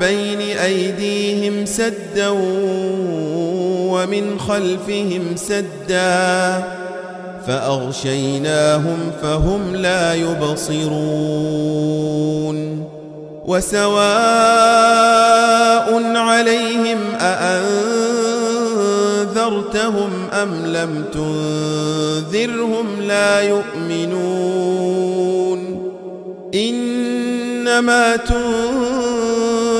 بين أيديهم سدا ومن خلفهم سدا فأغشيناهم فهم لا يبصرون وسواء عليهم أأنذرتهم أم لم تنذرهم لا يؤمنون إنما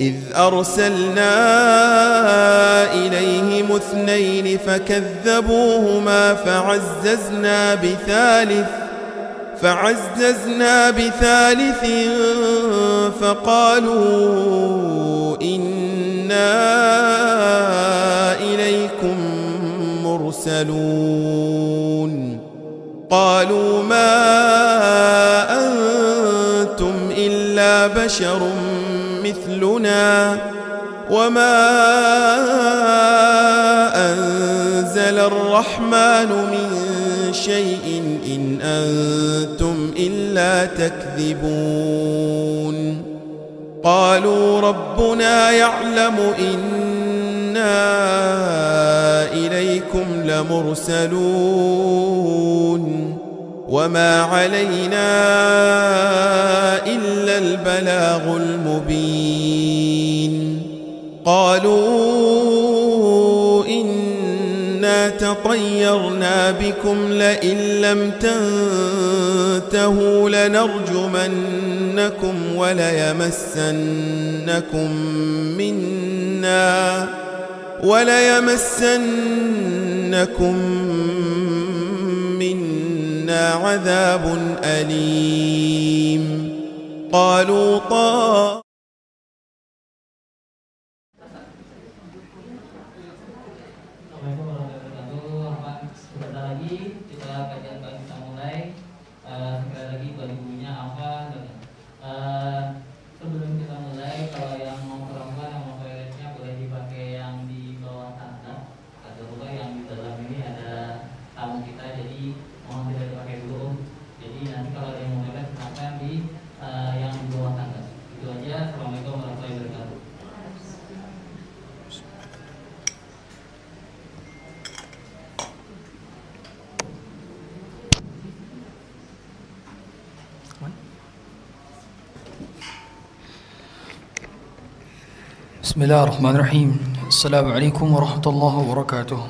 إذ أرسلنا إليهم اثنين فكذبوهما فعززنا بثالث فعززنا بثالث فقالوا إنا إليكم مرسلون. قالوا ما أنتم إلا بشر مثلنا وما أنزل الرحمن من شيء إن أنتم إلا تكذبون. قالوا ربنا يعلم إنا إليكم لمرسلون. وما علينا إلا البلاغ المبين قالوا إنا تطيرنا بكم لئن لم تنتهوا لنرجمنكم وليمسنكم منا وليمسنكم منا عذاب أليم قالوا طا بسم الله الرحمن الرحيم السلام عليكم ورحمة الله وبركاته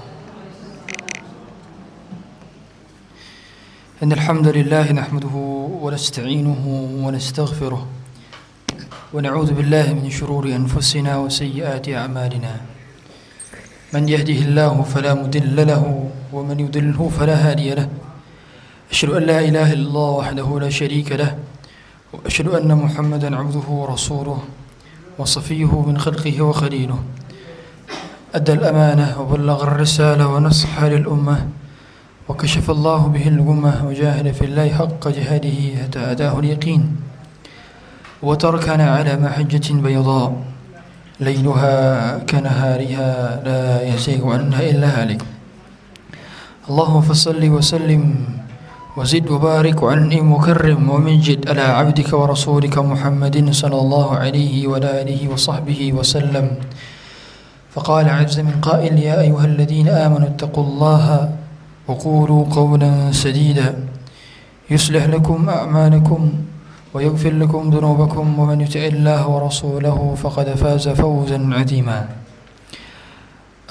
إن الحمد لله نحمده ونستعينه ونستغفره ونعوذ بالله من شرور أنفسنا وسيئات أعمالنا من يهده الله فلا مضل له ومن يضلله فلا هادي له أشهد أن لا إله إلا الله وحده لا شريك له وأشهد أن محمدا عبده ورسوله وصفيه من خلقه وخليله. أدى الأمانة وبلغ الرسالة ونصح للأمة. وكشف الله به الغمة وجاهد في الله حق جهاده حتى أتاه اليقين. وتركنا على محجة بيضاء. ليلها كنهارها لا يزيغ عنها إلا هالك. اللهم فصل وسلم وزد وبارك وعنهم وكرم ومجد على عبدك ورسولك محمد صلى الله عليه وعلى آله وصحبه وسلم. فقال عز من قائل يا أيها الذين آمنوا اتقوا الله وقولوا قولا سديدا. يصلح لكم أعمالكم ويغفر لكم ذنوبكم ومن يطع الله ورسوله فقد فاز فوزا عظيما.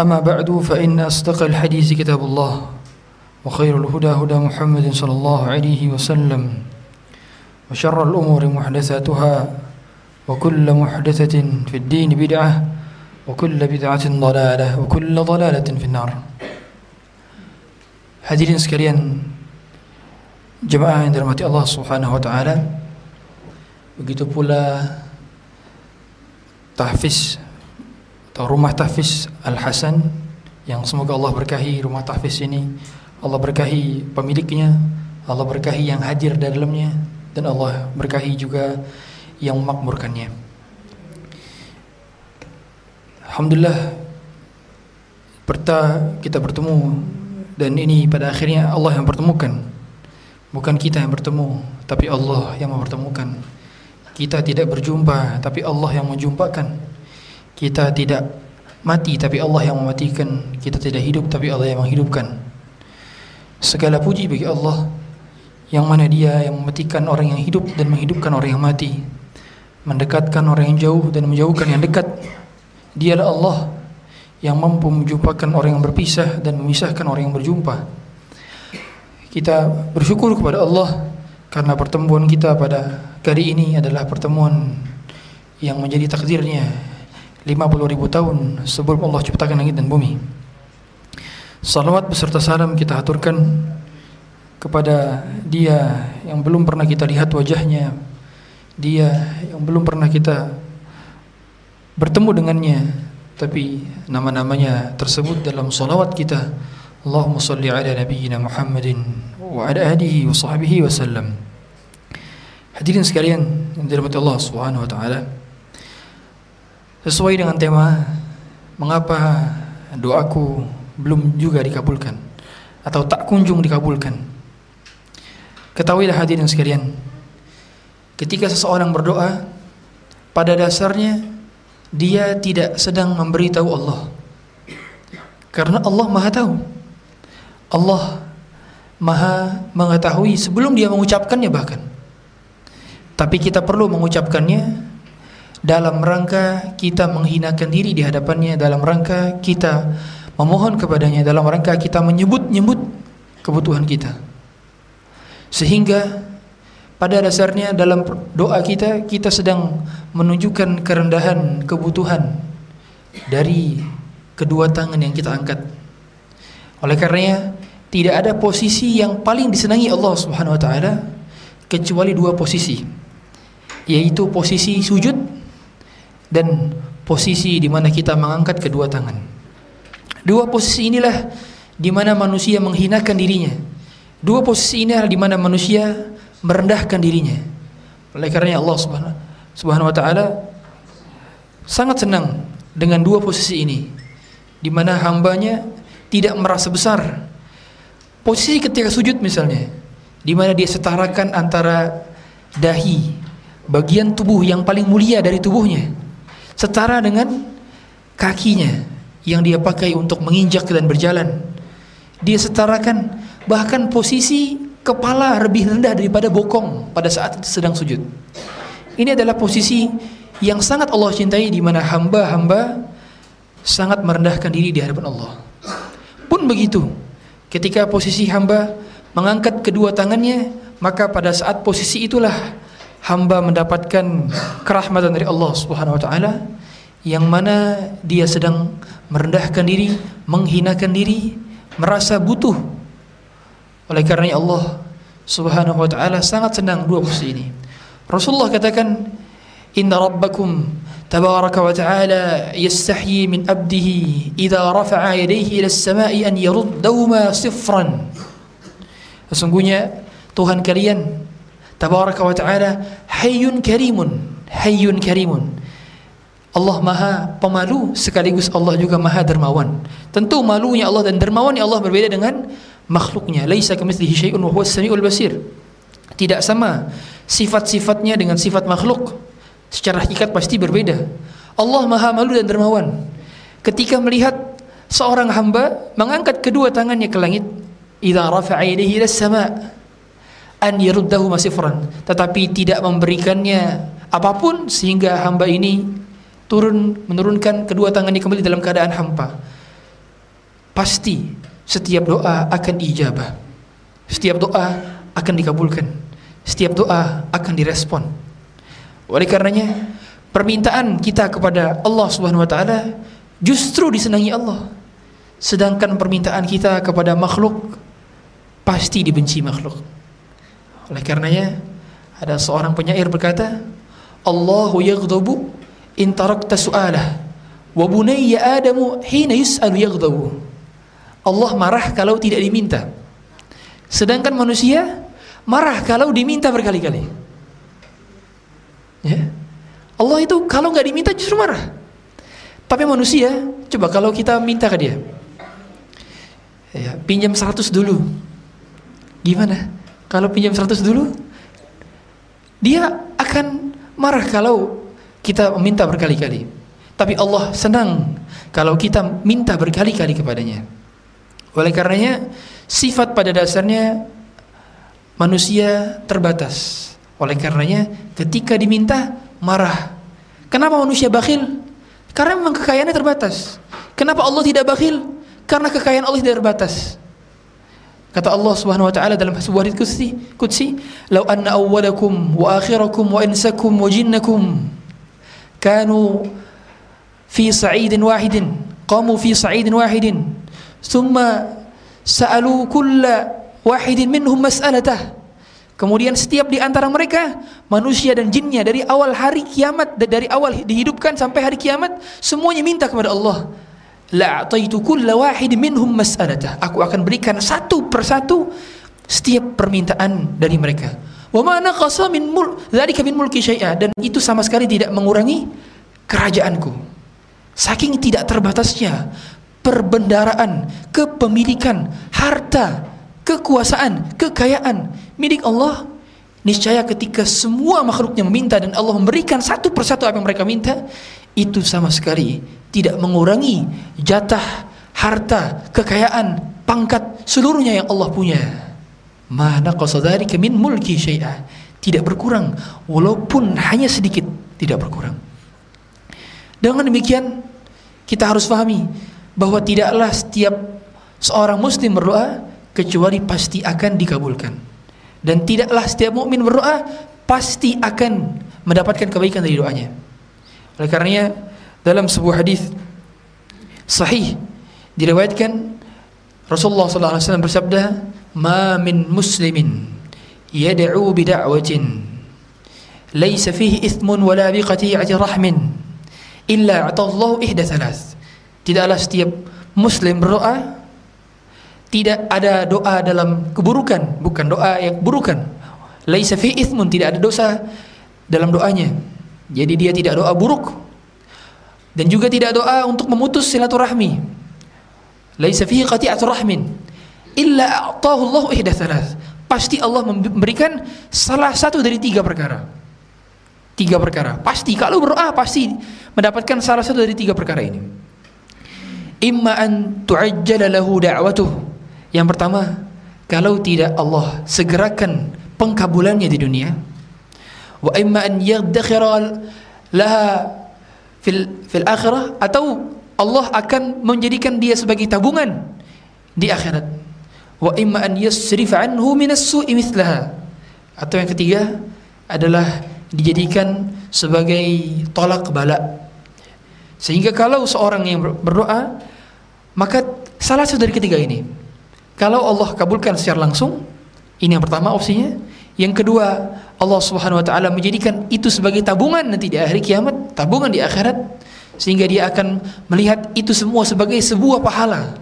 أما بعد فإن أصدق الحديث كتاب الله. وخير الهدى هدى محمد صلى الله عليه وسلم وشر الأمور محدثاتها وكل محدثة في الدين بدعة وكل بدعة ضلالة وكل ضلالة في النار. حديث سكريا جماعة عند رمات الله سبحانه وتعالى begitu pula tahfiz atau rumah tahfiz Al-Hasan yang semoga Allah berkahi rumah tahfiz ini Allah berkahi pemiliknya, Allah berkahi yang hadir di dalamnya dan Allah berkahi juga yang memakmurkannya. Alhamdulillah Perta kita bertemu dan ini pada akhirnya Allah yang pertemukan. Bukan kita yang bertemu tapi Allah yang mempertemukan. Kita tidak berjumpa tapi Allah yang menjumpakan kita tidak mati tapi Allah yang mematikan. Kita tidak hidup tapi Allah yang menghidupkan segala puji bagi Allah yang mana dia yang mematikan orang yang hidup dan menghidupkan orang yang mati mendekatkan orang yang jauh dan menjauhkan yang dekat dialah Allah yang mampu menjumpakan orang yang berpisah dan memisahkan orang yang berjumpa. Kita bersyukur kepada Allah karena pertemuan kita pada kali ini adalah pertemuan yang menjadi takdirnya 50 ribu tahun sebelum Allah ciptakan langit dan bumi. Salawat beserta salam kita aturkan kepada dia yang belum pernah kita lihat wajahnya, dia yang belum pernah kita bertemu dengannya, tapi nama-namanya tersebut dalam salawat kita. Allahumma salli ala nabiyyina Muhammadin wa ala alihi wa sahbihi wa sallam. Hadirin sekalian yang dirahmati Allah Subhanahu wa taala sesuai dengan tema mengapa doaku belum juga dikabulkan atau tak kunjung dikabulkan Ketahuilah hadirin sekalian ketika seseorang berdoa pada dasarnya dia tidak sedang memberitahu Allah. Karena Allah Maha tahu. Allah Maha mengetahui sebelum dia mengucapkannya bahkan. Tapi kita perlu mengucapkannya dalam rangka kita menghinakan diri di hadapannya, dalam rangka kita memohon kepadanya, dalam rangka kita menyebut-nyebut kebutuhan kita. Sehingga pada dasarnya dalam doa kita kita sedang menunjukkan kerendahan kebutuhan dari kedua tangan yang kita angkat. Oleh karenanya tidak ada posisi yang paling disenangi Allah Subhanahu wa taala kecuali dua posisi. Yaitu posisi sujud dan posisi di mana kita mengangkat kedua tangan. Dua posisi inilah di mana manusia menghinakan dirinya. Dua posisi inilah di mana manusia merendahkan dirinya. Oleh karena Allah Subhanahu Subhanahu wa taala sangat senang dengan dua posisi ini di mana hambanya tidak merasa besar. Posisi ketika sujud misalnya di mana dia setarakan antara dahi bagian tubuh yang paling mulia dari tubuhnya setara dengan kakinya yang dia pakai untuk menginjak dan berjalan. Dia setarakan bahkan posisi kepala lebih rendah daripada bokong pada saat sedang sujud. Ini adalah posisi yang sangat Allah cintai di mana hamba-hamba sangat merendahkan diri di hadapan Allah. Pun begitu, ketika posisi hamba mengangkat kedua tangannya, maka pada saat posisi itulah hamba mendapatkan kerahmatan dari Allah Subhanahu wa taala yang mana dia sedang merendahkan diri, menghinakan diri, merasa butuh oleh karena Allah Subhanahu wa taala sangat senang dua posisi ini. Rasulullah katakan, "Inna rabbakum tabaraka wa ta'ala yastahyi min 'abdihi idza rafa'a yadayhi ila as-sama'i an yaruddahuma sifran." Sesungguhnya Tuhan kalian tabaraka wa ta'ala hayyun karimun, hayyun karimun. Allah Maha Pemalu sekaligus Allah juga Maha Dermawan. Tentu malunya Allah dan dermawannya Allah berbeda dengan makhluknya. Laisa kamitslihi syai'un wa huwas samiul basir. Tidak sama sifat-sifatnya dengan sifat makhluk. Secara hakikat pasti berbeda. Allah Maha Malu dan Dermawan. Ketika melihat seorang hamba mengangkat kedua tangannya ke langit, idza rafa'a yadayhi ila sama' an yaruddahu masifran, tetapi tidak memberikannya apa pun sehingga hamba ini turun menurunkan kedua tangannya kembali dalam keadaan hampa. Pasti setiap doa akan diijabah. Setiap doa akan dikabulkan. Setiap doa akan direspon. Oleh karenanya, permintaan kita kepada Allah Subhanahu wa taala justru disenangi Allah. Sedangkan permintaan kita kepada makhluk pasti dibenci makhluk. Oleh karenanya ada seorang penyair berkata, Allahu yaghdabu in tarakta su'alah wa bunayya Adamu hina yus'alu yaghdabu. Allah marah kalau tidak diminta. Sedangkan manusia marah kalau diminta berkali-kali. Ya. Allah itu kalau nggak diminta justru marah. Tapi manusia, coba kalau kita minta ke dia, ya, pinjam 100 dulu. Gimana? Kalau pinjam 100 dulu, dia akan marah kalau kita meminta berkali-kali. Tapi Allah senang kalau kita minta berkali-kali kepadanya. Oleh karenanya, sifat pada dasarnya manusia terbatas. Oleh karenanya, ketika diminta marah. Kenapa manusia bakhil? Karena memang kekayaannya terbatas. Kenapa Allah tidak bakhil? Karena kekayaan Allah tidak terbatas. Kata Allah Subhanahu wa taala dalam sebuah hadis qudsi, qudsi, "Lau anna awwalakum wa akhirakum wa insakum wa jinnakum kanu fi sa'idin wahidin, qamu fi sa'idin wahidin, thumma sa'alu kulla wahidin minhum mas'alatah." Kemudian setiap di antara mereka manusia dan jinnya dari awal hari kiamat dari awal dihidupkan sampai hari kiamat semuanya minta kepada Allah. La ataitu kulla wahid minhum mas'alatah. Aku akan berikan satu persatu setiap permintaan dari mereka. Wa ma naqasa mul dzalika mulki syai'a dan itu sama sekali tidak mengurangi kerajaanku. Saking tidak terbatasnya perbendaraan, kepemilikan, harta, kekuasaan, kekayaan milik Allah niscaya ketika semua makhluknya meminta dan Allah memberikan satu persatu apa yang mereka minta itu sama sekali tidak mengurangi jatah harta kekayaan pangkat seluruhnya yang Allah punya mana qasadari min mulki syai'a. Tidak berkurang walaupun hanya sedikit tidak berkurang. Dengan demikian kita harus pahami bahwa tidaklah setiap seorang muslim berdoa kecuali pasti akan dikabulkan. Dan tidaklah setiap mukmin berdoa pasti akan mendapatkan kebaikan dari doanya. Oleh karenanya dalam sebuah hadis sahih diriwayatkan Rasulullah wasallam bersabda, "Ma min muslimin yad'u bi da'watin laysa fihi ithmun wala biqati'ati rahmin illa atallahu ihda thalath." Tidaklah setiap muslim berdoa tidak ada doa dalam keburukan, bukan doa yang keburukan. Laisa fi ithmun, tidak ada dosa dalam doanya. Jadi dia tidak doa buruk. Dan juga tidak doa untuk memutus silaturahmi. Laisa fihi qati'atu rahmin illa Allah. Pasti Allah memberikan salah satu dari tiga perkara. Tiga perkara. Pasti kalau berdoa pasti mendapatkan salah satu dari tiga perkara ini. Imma an lahu da'watuhu yang pertama, kalau tidak Allah segerakan pengkabulannya di dunia, wa imma an laha fil fil akhirah atau Allah akan menjadikan dia sebagai tabungan di akhirat. Wa imma an yasrif anhu as-su'i mithlaha. Atau yang ketiga adalah dijadikan sebagai tolak bala. Sehingga kalau seorang yang berdoa maka salah satu dari ketiga ini kalau Allah kabulkan secara langsung, ini yang pertama opsinya. Yang kedua, Allah Subhanahu wa taala menjadikan itu sebagai tabungan nanti di akhir kiamat, tabungan di akhirat sehingga dia akan melihat itu semua sebagai sebuah pahala.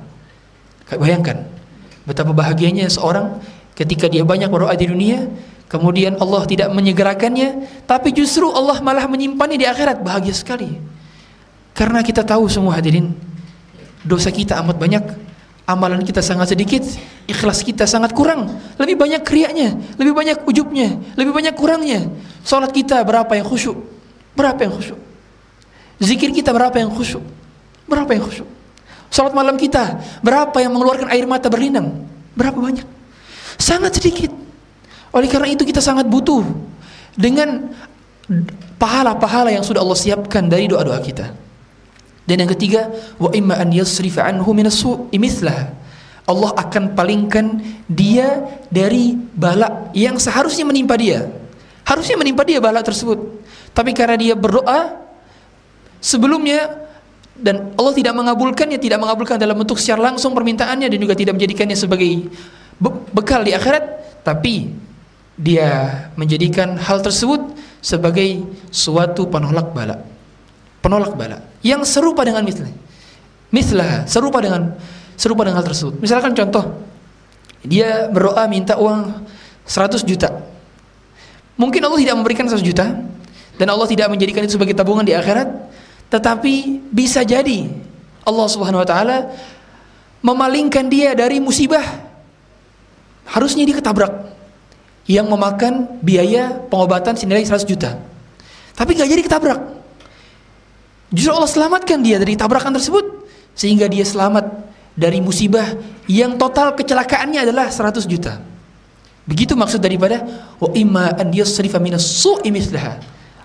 Bayangkan betapa bahagianya seorang ketika dia banyak berdoa di dunia, kemudian Allah tidak menyegerakannya, tapi justru Allah malah menyimpannya di akhirat. Bahagia sekali. Karena kita tahu semua hadirin, dosa kita amat banyak, amalan kita sangat sedikit, ikhlas kita sangat kurang, lebih banyak kriaknya, lebih banyak ujubnya, lebih banyak kurangnya. Salat kita berapa yang khusyuk? Berapa yang khusyuk? Zikir kita berapa yang khusyuk? Berapa yang khusyuk? Salat malam kita berapa yang mengeluarkan air mata berlinang? Berapa banyak? Sangat sedikit. Oleh karena itu kita sangat butuh dengan pahala-pahala yang sudah Allah siapkan dari doa-doa kita. Dan yang ketiga, wa imma an yasrifa anhu minas su'i Allah akan palingkan dia dari bala yang seharusnya menimpa dia. Harusnya menimpa dia bala tersebut. Tapi karena dia berdoa sebelumnya dan Allah tidak mengabulkannya, tidak mengabulkan dalam bentuk secara langsung permintaannya dan juga tidak menjadikannya sebagai be- bekal di akhirat, tapi dia menjadikan hal tersebut sebagai suatu penolak bala. Penolak bala yang serupa dengan mislah. Mislah serupa dengan serupa dengan hal tersebut. Misalkan contoh dia berdoa minta uang 100 juta. Mungkin Allah tidak memberikan 100 juta dan Allah tidak menjadikan itu sebagai tabungan di akhirat, tetapi bisa jadi Allah Subhanahu wa taala memalingkan dia dari musibah. Harusnya dia ketabrak yang memakan biaya pengobatan senilai 100 juta. Tapi gak jadi ketabrak. Justru Allah selamatkan dia dari tabrakan tersebut sehingga dia selamat dari musibah yang total kecelakaannya adalah 100 juta. Begitu maksud daripada wa imma an yasrifa minas su'i.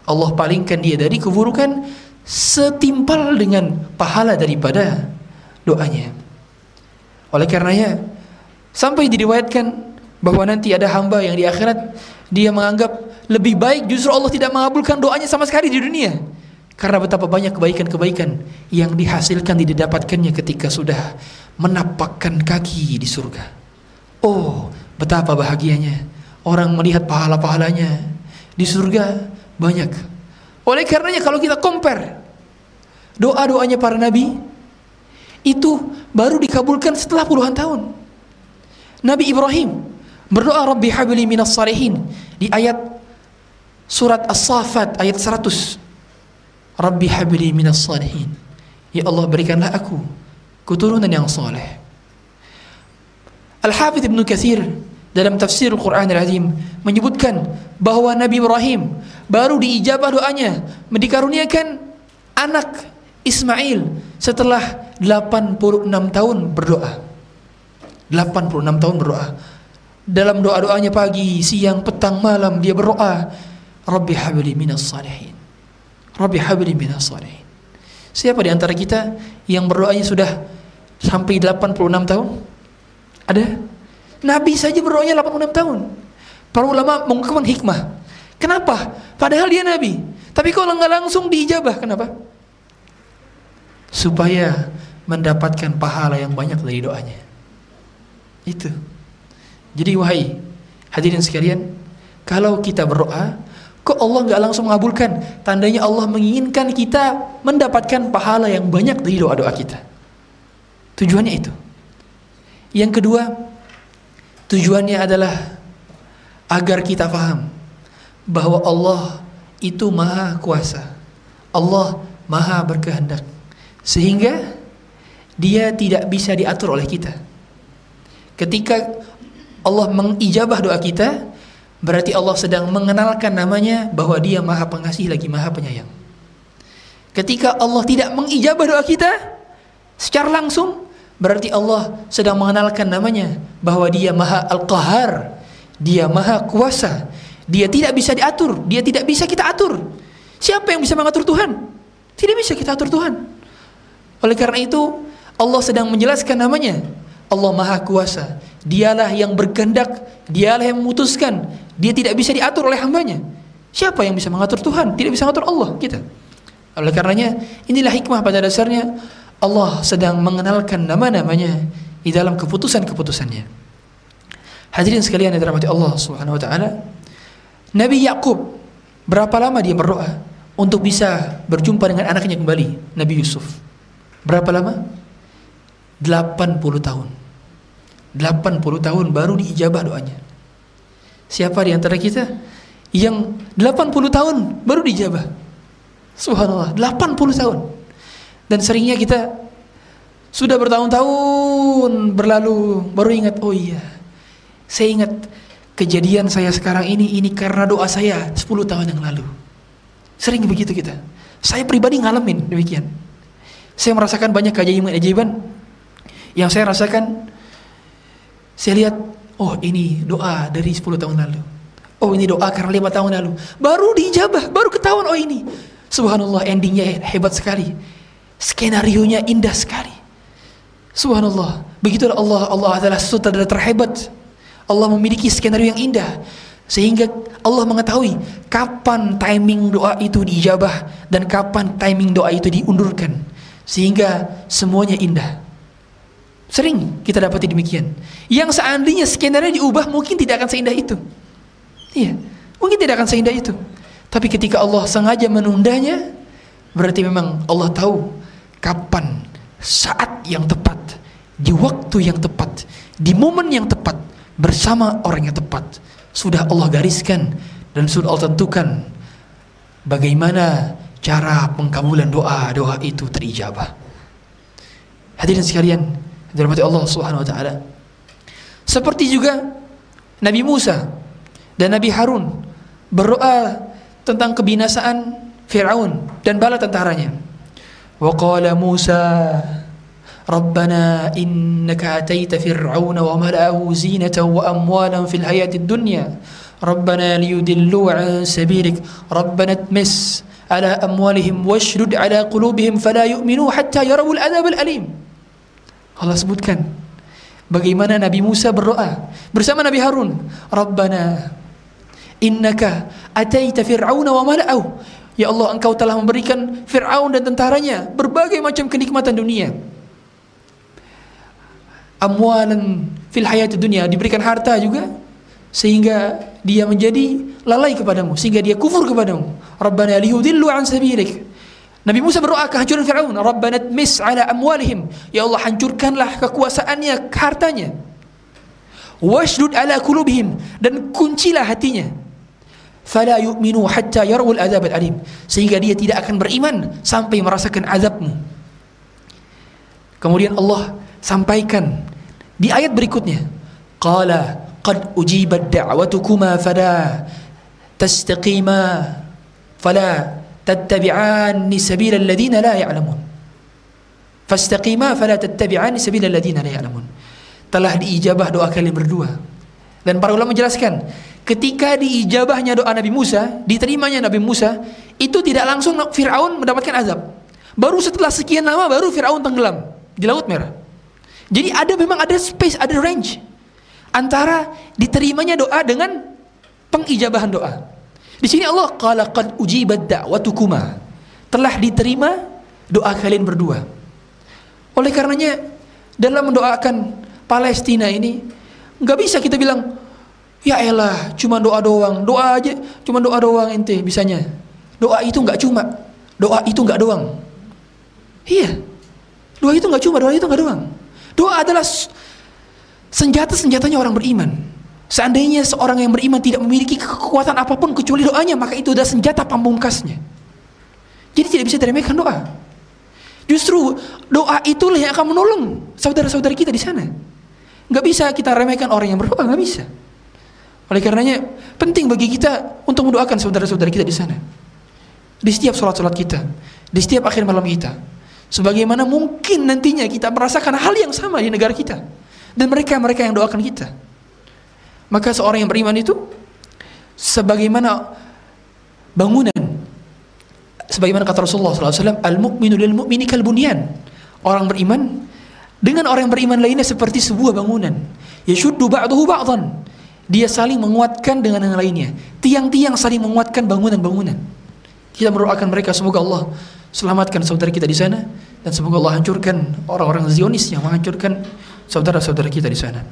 Allah palingkan dia dari keburukan setimpal dengan pahala daripada doanya. Oleh karenanya sampai diriwayatkan bahwa nanti ada hamba yang di akhirat dia menganggap lebih baik justru Allah tidak mengabulkan doanya sama sekali di dunia karena betapa banyak kebaikan-kebaikan yang dihasilkan didapatkannya ketika sudah menapakkan kaki di surga. Oh, betapa bahagianya orang melihat pahala-pahalanya di surga banyak. Oleh karenanya kalau kita compare doa-doanya para nabi itu baru dikabulkan setelah puluhan tahun. Nabi Ibrahim berdoa Rabbi habli minas salihin di ayat surat As-Saffat ayat 100 Rabbi habli minas salihin. Ya Allah berikanlah aku keturunan yang soleh. Al-Hafidh Ibn Kathir dalam tafsir Al-Quran Al-Azim menyebutkan bahwa Nabi Ibrahim baru diijabah doanya dikaruniakan anak Ismail setelah 86 tahun berdoa 86 tahun berdoa dalam doa-doanya pagi, siang, petang, malam dia berdoa Rabbi habli minas salihin Rabbi habli minas salihin. Siapa di antara kita yang berdoanya sudah sampai 86 tahun? Ada? Nabi saja berdoanya 86 tahun. Para ulama mengungkapkan hikmah. Kenapa? Padahal dia nabi. Tapi kalau nggak langsung diijabah, kenapa? Supaya mendapatkan pahala yang banyak dari doanya. Itu. Jadi wahai hadirin sekalian, kalau kita berdoa, Kok Allah nggak langsung mengabulkan? Tandanya Allah menginginkan kita mendapatkan pahala yang banyak dari doa-doa kita. Tujuannya itu. Yang kedua, tujuannya adalah agar kita paham bahwa Allah itu maha kuasa. Allah maha berkehendak. Sehingga dia tidak bisa diatur oleh kita. Ketika Allah mengijabah doa kita, Berarti Allah sedang mengenalkan namanya bahwa dia maha pengasih lagi maha penyayang. Ketika Allah tidak mengijabah doa kita secara langsung, berarti Allah sedang mengenalkan namanya bahwa dia maha al-qahar, dia maha kuasa, dia tidak bisa diatur, dia tidak bisa kita atur. Siapa yang bisa mengatur Tuhan? Tidak bisa kita atur Tuhan. Oleh karena itu, Allah sedang menjelaskan namanya. Allah Maha Kuasa. Dialah yang berkehendak, dialah yang memutuskan, dia tidak bisa diatur oleh hambanya. Siapa yang bisa mengatur Tuhan? Tidak bisa mengatur Allah kita. Oleh karenanya, inilah hikmah pada dasarnya Allah sedang mengenalkan nama-namanya di dalam keputusan-keputusannya. Hadirin sekalian yang dirahmati Allah Subhanahu wa taala, Nabi Yakub berapa lama dia berdoa untuk bisa berjumpa dengan anaknya kembali, Nabi Yusuf? Berapa lama? 80 tahun. 80 tahun baru diijabah doanya. Siapa di antara kita yang 80 tahun baru dijabah? Subhanallah, 80 tahun. Dan seringnya kita sudah bertahun-tahun berlalu baru ingat, oh iya. Saya ingat kejadian saya sekarang ini ini karena doa saya 10 tahun yang lalu. Sering begitu kita. Saya pribadi ngalamin demikian. Saya merasakan banyak keajaiban-keajaiban yang saya rasakan saya lihat Oh ini doa dari 10 tahun lalu. Oh ini doa karena lima tahun lalu. Baru dijabah, baru ketahuan oh ini. Subhanallah endingnya hebat sekali. Skenario nya indah sekali. Subhanallah. Begitulah Allah. Allah adalah sutradara terhebat. Allah memiliki skenario yang indah. Sehingga Allah mengetahui kapan timing doa itu diijabah dan kapan timing doa itu diundurkan. Sehingga semuanya indah. Sering kita dapati demikian. Yang seandainya skenario diubah mungkin tidak akan seindah itu. Iya, mungkin tidak akan seindah itu. Tapi ketika Allah sengaja menundanya, berarti memang Allah tahu kapan saat yang tepat, di waktu yang tepat, di momen yang tepat, bersama orang yang tepat sudah Allah gariskan dan sudah Allah tentukan bagaimana cara pengkabulan doa-doa itu terijabah. Hadirin sekalian, dirahmati Allah Subhanahu wa taala. Seperti juga Nabi Musa dan Nabi Harun berdoa tentang kebinasaan Firaun dan bala tentaranya. Wa qala Musa ربنا إنك أتيت فرعون وملأه زينة وأموالا في الحياة الدنيا. ربنا ليدلوا عن سبيلك. ربنا اتمس على أموالهم واشرد على قلوبهم فلا يؤمنوا حتى يروا الأذاب الأليم. الله سبوت كان بغيمنا نبي موسى بالرؤى برسام نبي هارون ربنا إنك أتيت فرعون وملأه يا الله أنك telah بريكا فرعون dan tentaranya berbagai macam kenikmatan dunia. Amwalan fil hayati dunia diberikan harta juga sehingga dia menjadi lalai kepadamu sehingga dia kufur kepadamu. Rabbana liyudillu an sabilik. Nabi Musa berdoa kehancuran Firaun rabbana tmis ala amwalihim. Ya Allah hancurkanlah kekuasaannya hartanya. Washdud ala kulubihim dan kuncilah hatinya. Fala yu'minu hatta yarawul azab alim sehingga dia tidak akan beriman sampai merasakan azabmu. Kemudian Allah sampaikan. Di ayat berikutnya qala qad ujibat da'watukuma fala tastaqima fala tattabi'ani sabila alladhina la ya'lamun. Fastaqima fala tattabi'ani sabila alladhina la ya'lamun. Telah diijabah doa kalian berdua. Dan para ulama menjelaskan ketika diijabahnya doa Nabi Musa diterimanya Nabi Musa itu tidak langsung Fir'aun mendapatkan azab. Baru setelah sekian lama baru Fir'aun tenggelam di Laut Merah jadi ada memang ada space, ada range antara diterimanya doa dengan pengijabahan doa. Di sini Allah qala qad ujibat da'watukuma. Telah diterima doa kalian berdua. Oleh karenanya dalam mendoakan Palestina ini nggak bisa kita bilang ya elah cuma doa doang, doa aja cuma doa doang ente bisanya. Doa itu nggak cuma, doa itu nggak doang. Iya. Doa itu nggak cuma, doa itu nggak doang. Doa adalah senjata-senjatanya orang beriman. Seandainya seorang yang beriman tidak memiliki kekuatan apa pun kecuali doanya, maka itu adalah senjata pamungkasnya. Jadi tidak bisa diremehkan doa. Justru doa itulah yang akan menolong saudara-saudara kita di sana. Gak bisa kita remehkan orang yang berdoa, gak bisa. Oleh karenanya penting bagi kita untuk mendoakan saudara-saudara kita di sana. Di setiap sholat-sholat kita, di setiap akhir malam kita, Sebagaimana mungkin nantinya kita merasakan hal yang sama di negara kita. Dan mereka-mereka yang doakan kita. Maka seorang yang beriman itu sebagaimana bangunan sebagaimana kata Rasulullah SAW al-mu'minu lil mu'mini kal bunyan orang beriman dengan orang yang beriman lainnya seperti sebuah bangunan. Yashuddu ba'dahu ba'dan dia saling menguatkan dengan yang lainnya. Tiang-tiang saling menguatkan bangunan-bangunan kita mendoakan mereka semoga Allah Selamatkan saudara kita di sana dan semoga Allah hancurkan orang-orang Zionis yang menghancurkan saudara-saudara kita di sana.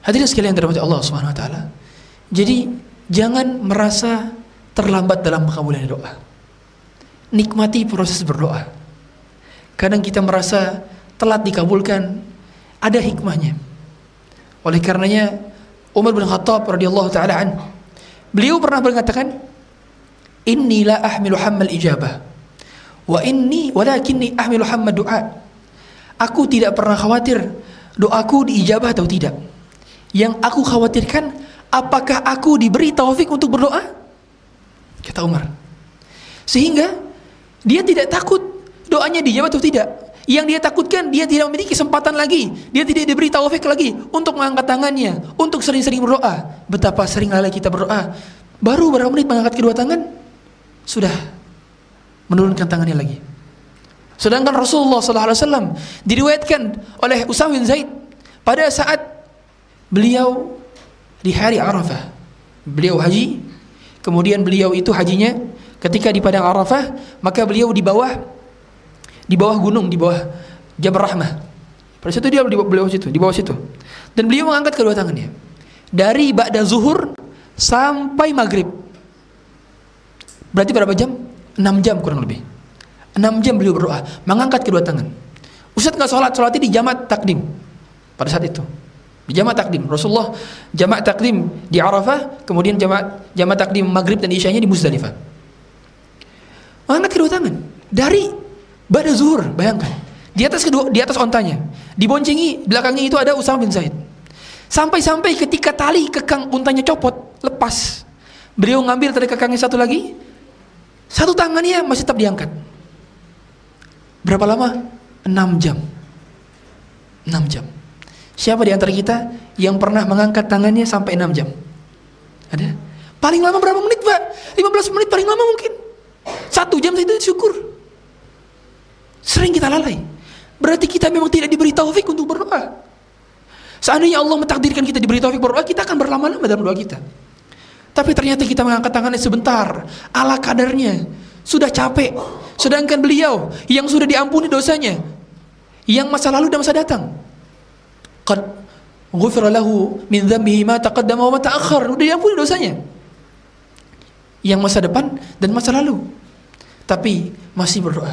Hadirin sekalian dirahmati Allah Subhanahu wa taala. Jadi jangan merasa terlambat dalam pengabulan doa. Nikmati proses berdoa. Kadang kita merasa telat dikabulkan, ada hikmahnya. Oleh karenanya Umar bin Khattab radhiyallahu taala an beliau pernah berkatakan inni la ahmilu hammal ijabah. Wa inni walakinni ahmilu hammal doa aku tidak pernah khawatir doaku diijabah atau tidak. Yang aku khawatirkan apakah aku diberi taufik untuk berdoa? Kata Umar. Sehingga dia tidak takut doanya dijawab atau tidak. Yang dia takutkan dia tidak memiliki kesempatan lagi. Dia tidak diberi taufik lagi untuk mengangkat tangannya untuk sering-sering berdoa. Betapa sering lalai kita berdoa. Baru berapa menit mengangkat kedua tangan sudah menurunkan tangannya lagi. Sedangkan Rasulullah SAW diriwayatkan oleh Usama bin Zaid pada saat beliau di hari Arafah. Beliau haji, kemudian beliau itu hajinya ketika di padang Arafah, maka beliau di bawah di bawah gunung, di bawah Jabal Rahmah. Pada situ dia di bawah situ, di bawah situ. Dan beliau mengangkat kedua tangannya. Dari ba'da zuhur sampai maghrib. Berarti berapa jam? 6 jam kurang lebih. 6 jam beliau berdoa, mengangkat kedua tangan. Ustaz nggak sholat, sholatnya di jamat takdim pada saat itu. Di jamak takdim. Rasulullah jamak takdim di Arafah, kemudian jamak jamak takdim maghrib dan isyanya di Muzdalifah. Mengangkat kedua tangan dari pada zuhur, bayangkan. Di atas kedua di atas ontanya. Diboncengi belakangnya itu ada Usama bin Zaid. Sampai-sampai ketika tali kekang untanya copot, lepas. Beliau ngambil tali kekangnya satu lagi. Satu tangannya masih tetap diangkat. Berapa lama? 6 jam. 6 jam. Siapa di antara kita yang pernah mengangkat tangannya sampai 6 jam? Ada? Paling lama berapa menit, Pak? 15 menit paling lama mungkin. Satu jam itu syukur. Sering kita lalai. Berarti kita memang tidak diberi taufik untuk berdoa. Seandainya Allah mentakdirkan kita diberi taufik berdoa, kita akan berlama-lama dalam doa kita. Tapi ternyata kita mengangkat tangannya sebentar, ala kadarnya, sudah capek. Sedangkan beliau yang sudah diampuni dosanya, yang masa lalu dan masa datang. Qad ghufira lahu min dhanbihi ma taqaddama wa ma ta'akhkhar. Sudah diampuni dosanya. Yang masa depan dan masa lalu. Tapi masih berdoa.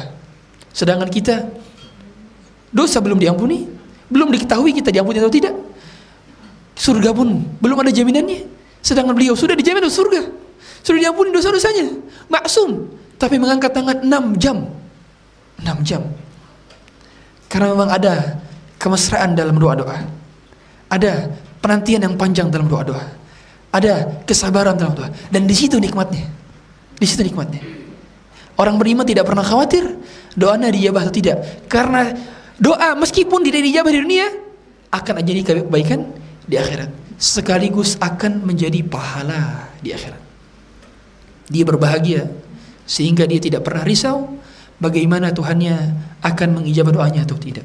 Sedangkan kita dosa belum diampuni, belum diketahui kita diampuni atau tidak. Surga pun belum ada jaminannya. Sedangkan beliau sudah dijamin surga. Sudah diampuni dosa-dosanya. Maksum. Tapi mengangkat tangan 6 jam. 6 jam. Karena memang ada kemesraan dalam doa-doa. Ada penantian yang panjang dalam doa-doa. Ada kesabaran dalam doa. Dan di situ nikmatnya. Di situ nikmatnya. Orang beriman tidak pernah khawatir doanya dijabah atau tidak. Karena doa meskipun tidak dijabah di dunia akan menjadi kebaikan di akhirat sekaligus akan menjadi pahala di akhirat dia berbahagia sehingga dia tidak pernah risau bagaimana Tuhannya akan mengijabah doanya atau tidak.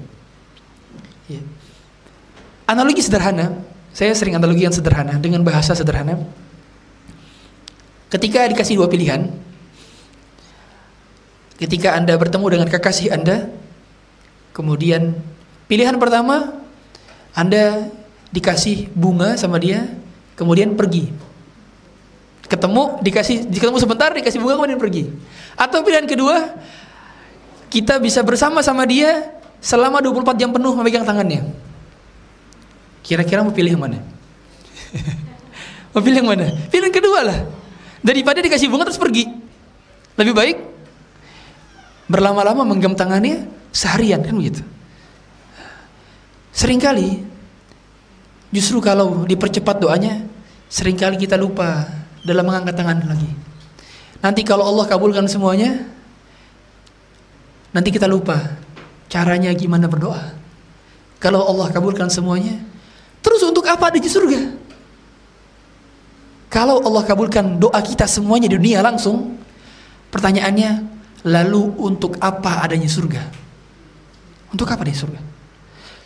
Ya. Analogi sederhana, saya sering analogi yang sederhana dengan bahasa sederhana. Ketika dikasih dua pilihan, ketika Anda bertemu dengan kekasih Anda, kemudian pilihan pertama Anda dikasih bunga sama dia, kemudian pergi. Ketemu dikasih ketemu sebentar dikasih bunga kemudian pergi. Atau pilihan kedua kita bisa bersama sama dia selama 24 jam penuh memegang tangannya. Kira-kira mau pilih yang mana? Mau pilih yang mana? Pilihan kedua lah. Daripada dikasih bunga terus pergi. Lebih baik berlama-lama menggenggam tangannya seharian kan begitu? Seringkali justru kalau dipercepat doanya sering kali kita lupa dalam mengangkat tangan lagi. Nanti kalau Allah kabulkan semuanya, nanti kita lupa caranya gimana berdoa. Kalau Allah kabulkan semuanya, terus untuk apa ada di surga? Kalau Allah kabulkan doa kita semuanya di dunia langsung, pertanyaannya, lalu untuk apa adanya surga? Untuk apa adanya surga?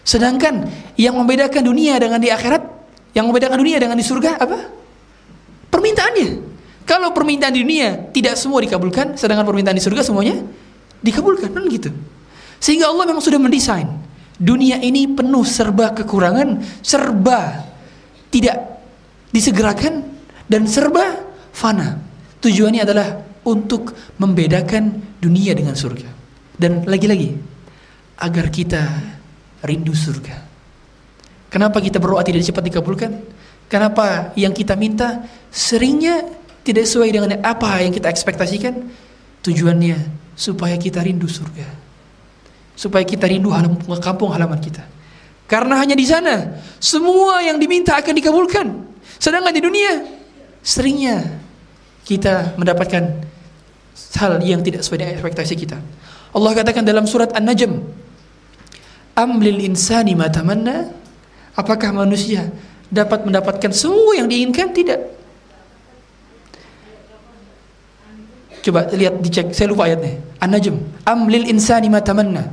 Sedangkan yang membedakan dunia dengan di akhirat, yang membedakan dunia dengan di surga apa? permintaannya. Kalau permintaan di dunia tidak semua dikabulkan, sedangkan permintaan di surga semuanya dikabulkan, kan gitu. Sehingga Allah memang sudah mendesain dunia ini penuh serba kekurangan, serba tidak disegerakan dan serba fana. Tujuannya adalah untuk membedakan dunia dengan surga. Dan lagi-lagi agar kita rindu surga. Kenapa kita berdoa tidak cepat dikabulkan? Kenapa yang kita minta seringnya tidak sesuai dengan apa yang kita ekspektasikan? Tujuannya supaya kita rindu surga. Supaya kita rindu halam, kampung halaman kita. Karena hanya di sana semua yang diminta akan dikabulkan. Sedangkan di dunia seringnya kita mendapatkan hal yang tidak sesuai dengan ekspektasi kita. Allah katakan dalam surat An-Najm, "Amlil insani ma tamanna?" Apakah manusia dapat mendapatkan semua yang diinginkan? Tidak. Coba lihat dicek. Saya lupa ayatnya. An-najm. Am lil insani ma tamanna?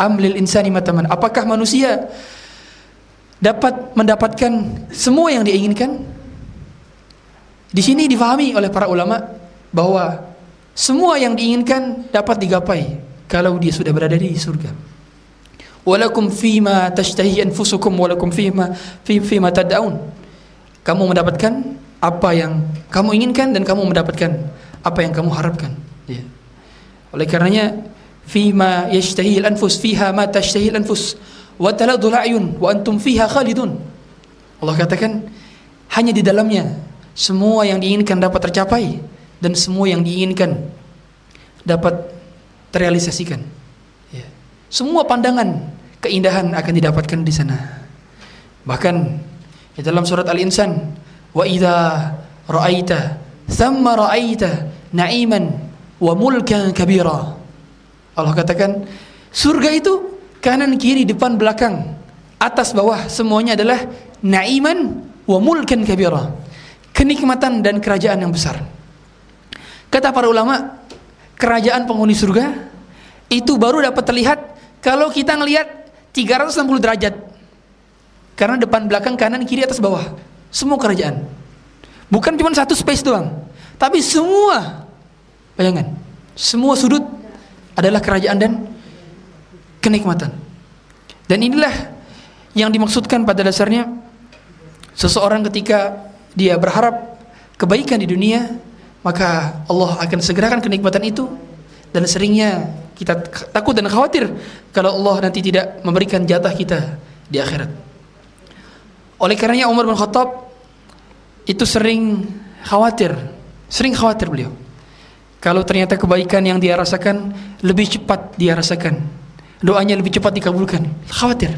Am lil insani ma tamanna? Apakah manusia dapat mendapatkan semua yang diinginkan? Di sini difahami oleh para ulama bahwa semua yang diinginkan dapat digapai kalau dia sudah berada di surga. Walakum fima tashtahi anfusukum walakum fima fi fima tad'un. Kamu mendapatkan apa yang kamu inginkan dan kamu mendapatkan apa yang kamu harapkan. Ya. Oleh karenanya fima yashtahi al-anfus fiha ma tashtahi al-anfus wa taladul a'yun wa antum fiha khalidun. Allah katakan hanya di dalamnya semua yang diinginkan dapat tercapai dan semua yang diinginkan dapat terrealisasikan. Semua pandangan keindahan akan didapatkan di sana. Bahkan di dalam surat Al-Insan, wa idza ra'aita thamma ra'aita na'iman wa mulkan kabira. Allah katakan surga itu kanan kiri depan belakang atas bawah semuanya adalah na'iman wa mulkan kabira. Kenikmatan dan kerajaan yang besar. Kata para ulama, kerajaan penghuni surga itu baru dapat terlihat kalau kita ngelihat 360 derajat. Karena depan, belakang, kanan, kiri, atas, bawah. Semua kerajaan. Bukan cuma satu space doang, tapi semua bayangan, semua sudut adalah kerajaan dan kenikmatan. Dan inilah yang dimaksudkan pada dasarnya seseorang ketika dia berharap kebaikan di dunia, maka Allah akan segerakan kenikmatan itu dan seringnya kita takut dan khawatir kalau Allah nanti tidak memberikan jatah kita di akhirat. Oleh karenanya Umar bin Khattab itu sering khawatir, sering khawatir beliau. Kalau ternyata kebaikan yang dia rasakan lebih cepat dia rasakan, doanya lebih cepat dikabulkan, khawatir.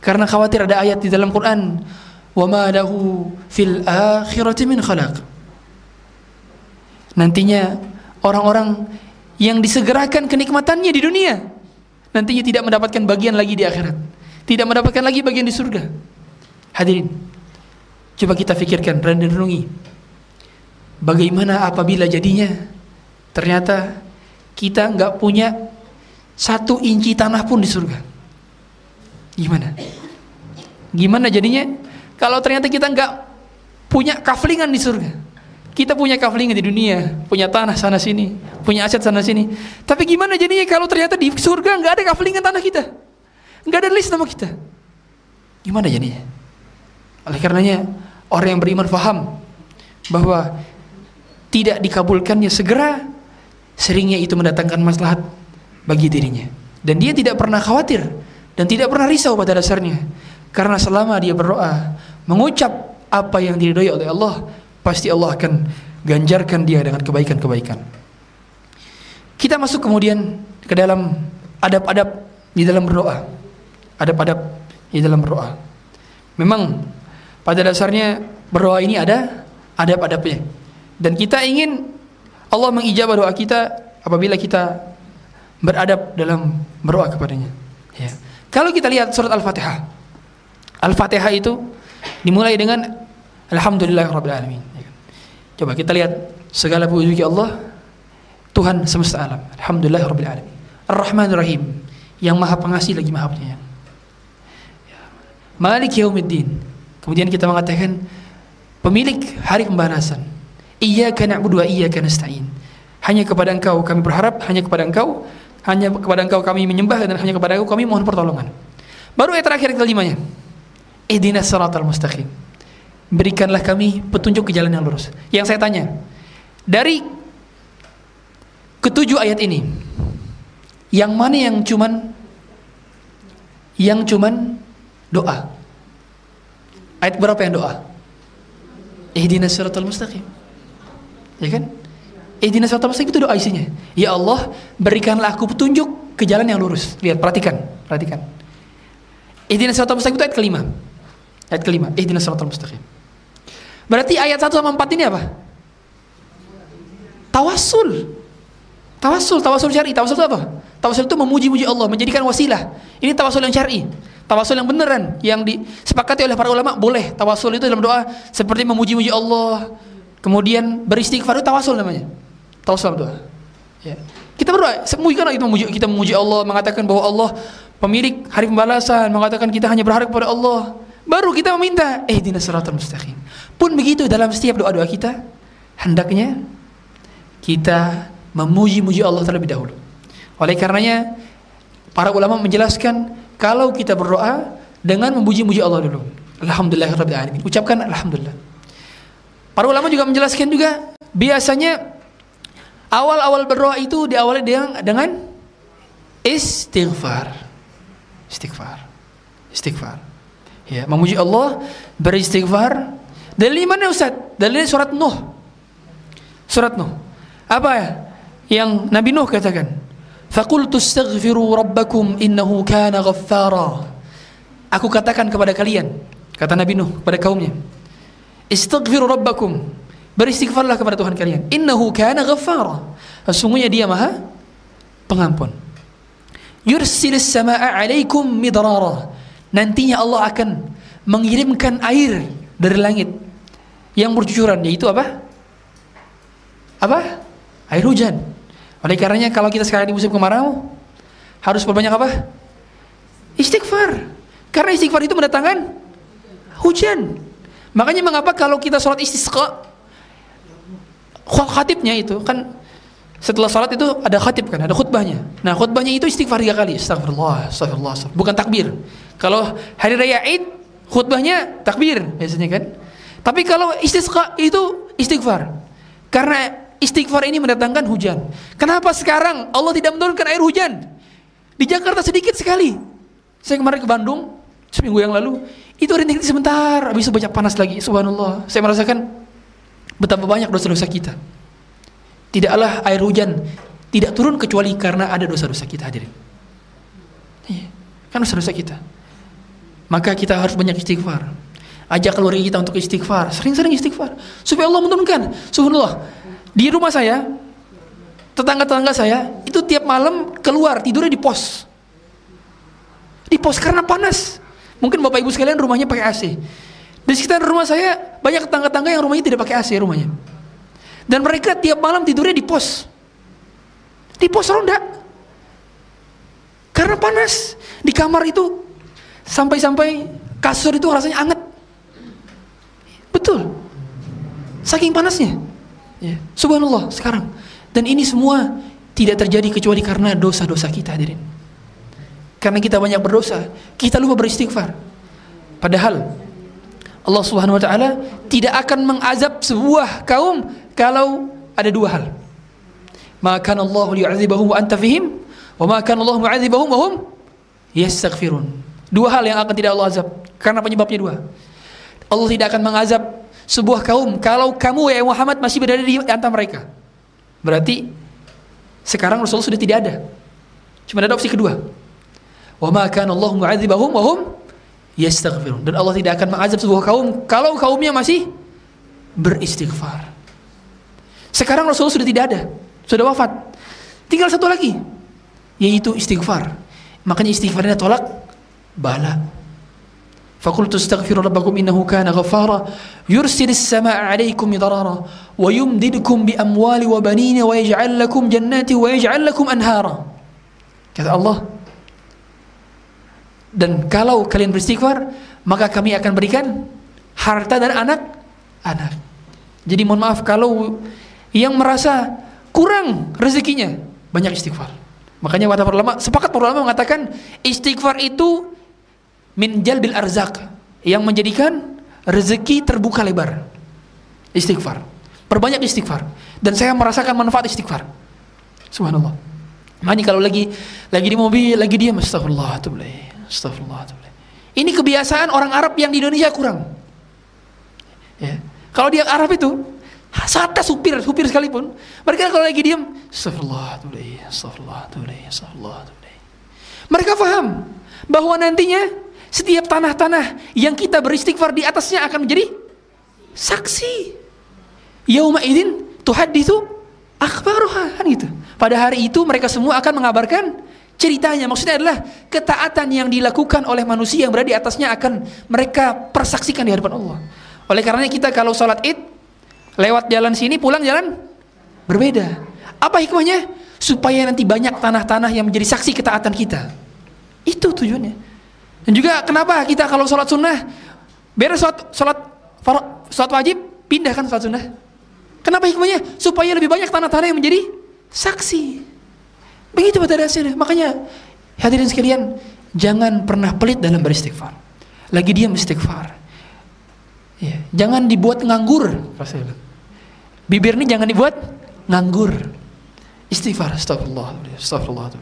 Karena khawatir ada ayat di dalam Quran, "Wa ma lahu fil akhirati min khalaq." Nantinya orang-orang yang disegerakan kenikmatannya di dunia. Nantinya tidak mendapatkan bagian lagi di akhirat. Tidak mendapatkan lagi bagian di surga. Hadirin coba kita pikirkan renungi. Bagaimana apabila jadinya ternyata kita nggak punya satu inci tanah pun di surga? Gimana? Gimana jadinya? Kalau ternyata kita nggak punya kaflingan di surga kita punya kaflingan di dunia, punya tanah sana sini, punya aset sana sini. Tapi gimana jadinya kalau ternyata di surga nggak ada kaflingan tanah kita, nggak ada list nama kita? Gimana jadinya? Oleh karenanya orang yang beriman faham bahwa tidak dikabulkannya segera seringnya itu mendatangkan maslahat bagi dirinya dan dia tidak pernah khawatir dan tidak pernah risau pada dasarnya karena selama dia berdoa mengucap apa yang diridhoi oleh Allah pasti Allah akan ganjarkan dia dengan kebaikan-kebaikan. Kita masuk kemudian ke dalam adab-adab di dalam berdoa. Adab-adab di dalam berdoa. Memang pada dasarnya berdoa ini ada adab-adabnya. Dan kita ingin Allah mengijabah doa kita apabila kita beradab dalam berdoa kepadanya. Ya. Kalau kita lihat surat Al-Fatihah. Al-Fatihah itu dimulai dengan Alhamdulillahirrahmanirrahim. Coba kita lihat segala puji Allah Tuhan semesta alam. Alhamdulillah rabbil alamin. Ar-Rahman Rahim yang Maha Pengasih lagi Maha Penyayang. Ya. Malik Yaumiddin. Kemudian kita mengatakan pemilik hari pembalasan. Iyyaka na'budu wa iyyaka nasta'in. Hanya kepada Engkau kami berharap, hanya kepada Engkau, hanya kepada Engkau kami menyembah dan hanya kepada Engkau kami mohon pertolongan. Baru ayat terakhir kelimanya. Ihdinas siratal mustaqim berikanlah kami petunjuk ke jalan yang lurus. Yang saya tanya, dari ketujuh ayat ini, yang mana yang cuman yang cuman doa? Ayat berapa yang doa? Ihdinas siratal mustaqim. Ya kan? Ihdinas siratal mustaqim itu doa isinya. Ya Allah, berikanlah aku petunjuk ke jalan yang lurus. Lihat, perhatikan, perhatikan. Ihdinas siratal mustaqim itu ayat kelima. Ayat kelima, ihdinas siratal mustaqim. Berarti ayat 1 sama 4 ini apa? Tawasul. Tawasul, tawasul syar'i. Tawasul itu apa? Tawasul itu memuji-muji Allah, menjadikan wasilah. Ini tawasul yang syar'i. Tawasul yang beneran yang disepakati oleh para ulama boleh tawasul itu dalam doa seperti memuji-muji Allah. Kemudian beristighfar itu tawasul namanya. Tawasul doa. Ya. Kita berdoa, kan kita memuji, kita memuji Allah, mengatakan bahwa Allah pemilik hari pembalasan, mengatakan kita hanya berharap kepada Allah Baru kita meminta eh dinas mustaqim. Pun begitu dalam setiap doa-doa kita hendaknya kita memuji-muji Allah terlebih dahulu. Oleh karenanya para ulama menjelaskan kalau kita berdoa dengan memuji-muji Allah dulu. Alhamdulillah alamin. Ucapkan alhamdulillah. Para ulama juga menjelaskan juga biasanya awal-awal berdoa itu diawali dengan dengan istighfar. Istighfar. Istighfar. Ya, memuji Allah, beristighfar. Dari mana Ustaz? Dari surat Nuh. Surat Nuh. Apa ya? Yang Nabi Nuh katakan, "Faqultu astaghfiru rabbakum innahu kana ghaffara." Aku katakan kepada kalian, kata Nabi Nuh kepada kaumnya, "Istaghfiru rabbakum." Beristighfarlah kepada Tuhan kalian. Innahu kana ghaffara. Sesungguhnya Dia Maha Pengampun. Yursilis samaa'a 'alaikum midrara nantinya Allah akan mengirimkan air dari langit yang bercucuran yaitu apa? Apa? Air hujan. Oleh karenanya kalau kita sekarang di musim kemarau harus berbanyak apa? Istighfar. Karena istighfar itu mendatangkan hujan. Makanya mengapa kalau kita sholat istisqa khatibnya itu kan setelah sholat itu ada khatib kan, ada khutbahnya. Nah khutbahnya itu istighfar tiga kali. Astagfirullah, astagfirullah, astagfirullah. Bukan takbir. Kalau hari raya Id khutbahnya takbir biasanya kan. Tapi kalau istisqa itu istighfar. Karena istighfar ini mendatangkan hujan. Kenapa sekarang Allah tidak menurunkan air hujan? Di Jakarta sedikit sekali. Saya kemarin ke Bandung seminggu yang lalu, itu rintik sebentar, habis itu banyak panas lagi. Subhanallah. Saya merasakan betapa banyak dosa-dosa kita. Tidaklah air hujan tidak turun kecuali karena ada dosa-dosa kita hadirin. Iya, kan dosa-dosa kita. Maka kita harus banyak istighfar. Ajak keluarga kita untuk istighfar, sering-sering istighfar supaya Allah menurunkan. Subhanallah. Di rumah saya, tetangga-tetangga saya itu tiap malam keluar tidurnya di pos. Di pos karena panas. Mungkin Bapak Ibu sekalian rumahnya pakai AC. Di sekitar rumah saya banyak tetangga-tetangga yang rumahnya tidak pakai AC rumahnya. Dan mereka tiap malam tidurnya di pos. Di pos ronda. Karena panas. Di kamar itu Sampai-sampai kasur itu rasanya anget. Betul. Saking panasnya. Ya. Subhanallah sekarang. Dan ini semua tidak terjadi kecuali karena dosa-dosa kita hadirin. Karena kita banyak berdosa, kita lupa beristighfar. Padahal Allah Subhanahu wa taala tidak akan mengazab sebuah kaum kalau ada dua hal. Maka Allah liyu'adzibahum wa anta fihim wa ma kana Allah mu'adzibahum wa hum yastaghfirun. Dua hal yang akan tidak Allah azab karena penyebabnya dua. Allah tidak akan mengazab sebuah kaum kalau kamu ya Muhammad masih berada di antara mereka. Berarti sekarang Rasul sudah tidak ada. Cuma ada opsi kedua. Wa ma kana Allah mu'adzibahum wa hum yastaghfirun. Dan Allah tidak akan mengazab sebuah kaum kalau kaumnya masih beristighfar. Sekarang Rasul sudah tidak ada, sudah wafat. Tinggal satu lagi yaitu istighfar. Makanya istighfarnya tolak bala فقلت استغفروا ربكم إنه كان غفارا يرسل السماء عليكم مدرارا ويمددكم بأموال وبنين ويجعل لكم جنات ويجعل لكم أنهارا kata Allah dan kalau kalian beristighfar maka kami akan berikan harta dan anak anak jadi mohon maaf kalau yang merasa kurang rezekinya banyak istighfar makanya kata para ulama sepakat para ulama mengatakan istighfar itu min jalbil arzak yang menjadikan rezeki terbuka lebar. Istighfar. Perbanyak istighfar. Dan saya merasakan manfaat istighfar. Subhanallah. Makanya kalau lagi lagi di mobil, lagi diam, astagfirullah, astagfirullah, Ini kebiasaan orang Arab yang di Indonesia kurang. Ya. Kalau dia Arab itu, sata supir, supir sekalipun, mereka kalau lagi diam, astagfirullah, astagfirullah, astagfirullah, Mereka paham bahwa nantinya setiap tanah-tanah yang kita beristighfar di atasnya akan menjadi saksi. Yauma idin tuhaditsu akhbaruha kan gitu. Pada hari itu mereka semua akan mengabarkan ceritanya. Maksudnya adalah ketaatan yang dilakukan oleh manusia yang berada di atasnya akan mereka persaksikan di hadapan Allah. Oleh karenanya kita kalau sholat id lewat jalan sini pulang jalan berbeda. Apa hikmahnya? Supaya nanti banyak tanah-tanah yang menjadi saksi ketaatan kita. Itu tujuannya. Dan juga kenapa kita kalau sholat sunnah Beres sholat sholat sholat wajib, pindahkan sholat sunnah. Kenapa hikmahnya? Supaya lebih banyak tanah-tanah yang menjadi saksi. Begitu pada dasarnya. Makanya hadirin sekalian, jangan pernah pelit dalam beristighfar. Lagi diam istighfar. Ya, jangan dibuat nganggur. Bibir ini jangan dibuat nganggur. Istighfar, astagfirullah, astagfirullah.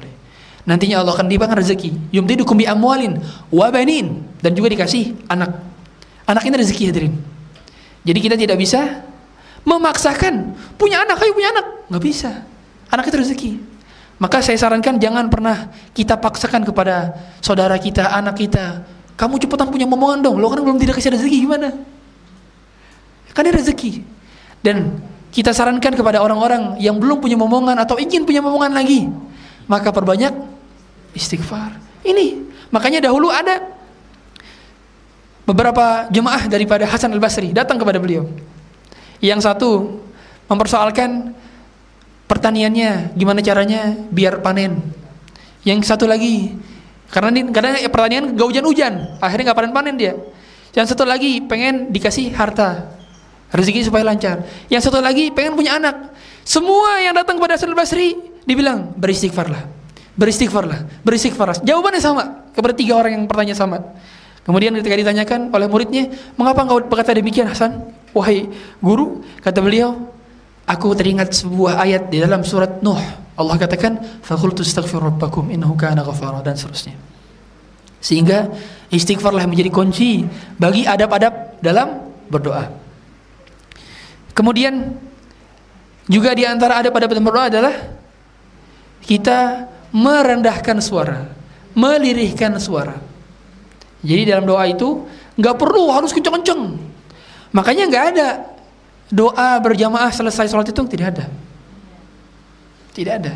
Nantinya Allah akan diberikan rezeki. Yumtidukum bi amwalin wa banin dan juga dikasih anak. Anak ini rezeki hadirin. Jadi kita tidak bisa memaksakan punya anak, ayo punya anak, nggak bisa. Anak itu rezeki. Maka saya sarankan jangan pernah kita paksakan kepada saudara kita, anak kita. Kamu cepetan punya momongan dong, lo kan belum tidak kasih rezeki gimana? Kan ini rezeki. Dan kita sarankan kepada orang-orang yang belum punya momongan atau ingin punya momongan lagi, maka perbanyak istighfar. Ini makanya dahulu ada beberapa jemaah daripada Hasan Al Basri datang kepada beliau. Yang satu mempersoalkan pertaniannya, gimana caranya biar panen. Yang satu lagi karena ini karena pertanian gak hujan-hujan, akhirnya nggak panen-panen dia. Yang satu lagi pengen dikasih harta, rezeki supaya lancar. Yang satu lagi pengen punya anak. Semua yang datang kepada Hasan Al Basri dibilang beristighfarlah, beristighfarlah, beristighfarlah. Jawabannya sama kepada tiga orang yang bertanya sama. Kemudian ketika ditanyakan oleh muridnya, mengapa engkau berkata demikian Hasan? Wahai guru, kata beliau, aku teringat sebuah ayat di dalam surat Nuh. Allah katakan, "Faqultu astaghfiru rabbakum innahu kana ghafara" dan seterusnya. Sehingga istighfarlah menjadi kunci bagi adab-adab dalam berdoa. Kemudian juga di antara adab-adab dalam berdoa adalah kita merendahkan suara, melirihkan suara. Jadi dalam doa itu nggak perlu harus kenceng-kenceng. Makanya nggak ada doa berjamaah selesai sholat itu tidak ada. Tidak ada.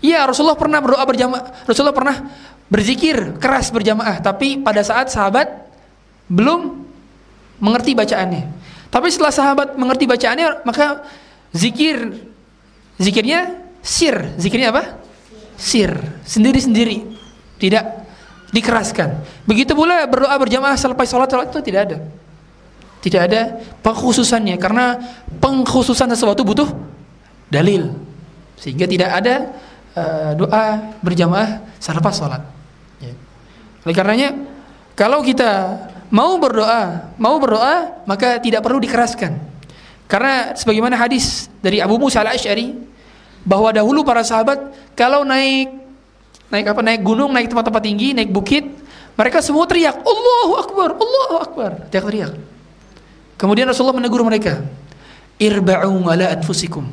Iya Rasulullah pernah berdoa berjamaah. Rasulullah pernah berzikir keras berjamaah. Tapi pada saat sahabat belum mengerti bacaannya. Tapi setelah sahabat mengerti bacaannya maka zikir zikirnya sir. Zikirnya apa? Sir. Sendiri-sendiri. Tidak dikeraskan. Begitu pula berdoa berjamaah selepas sholat, sholat itu tidak ada. Tidak ada pengkhususannya karena pengkhususan sesuatu butuh dalil. Sehingga tidak ada uh, doa berjamaah selepas sholat. Ya. Oleh karenanya kalau kita mau berdoa, mau berdoa maka tidak perlu dikeraskan. Karena sebagaimana hadis dari Abu Musa al-Asy'ari bahwa dahulu para sahabat kalau naik naik apa naik gunung naik tempat-tempat tinggi naik bukit mereka semua teriak Allahu Akbar Allahu Akbar. Teriak-teriak kemudian Rasulullah menegur mereka irba'u ala anfusikum.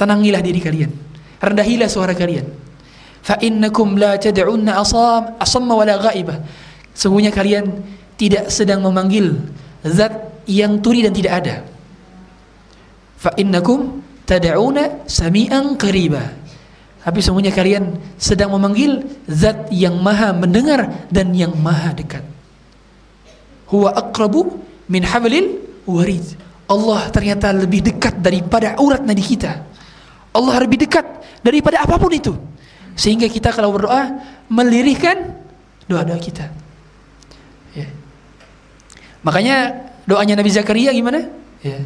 Tenangilah diri kalian. Rendahilah suara kalian. Fa innakum la tad'unna asam asamma wala ghaibah. Sesungguhnya kalian tidak sedang memanggil zat yang tuli dan tidak ada. Fa innakum tad'una sami'an qariba tapi semuanya kalian sedang memanggil zat yang maha mendengar dan yang maha dekat. Huwa aqrabu min hablil warid. Allah ternyata lebih dekat daripada urat nadi kita. Allah lebih dekat daripada apa pun itu. Sehingga kita kalau berdoa melirihkan doa-doa kita. Ya. Makanya doanya Nabi Zakaria gimana? Ya.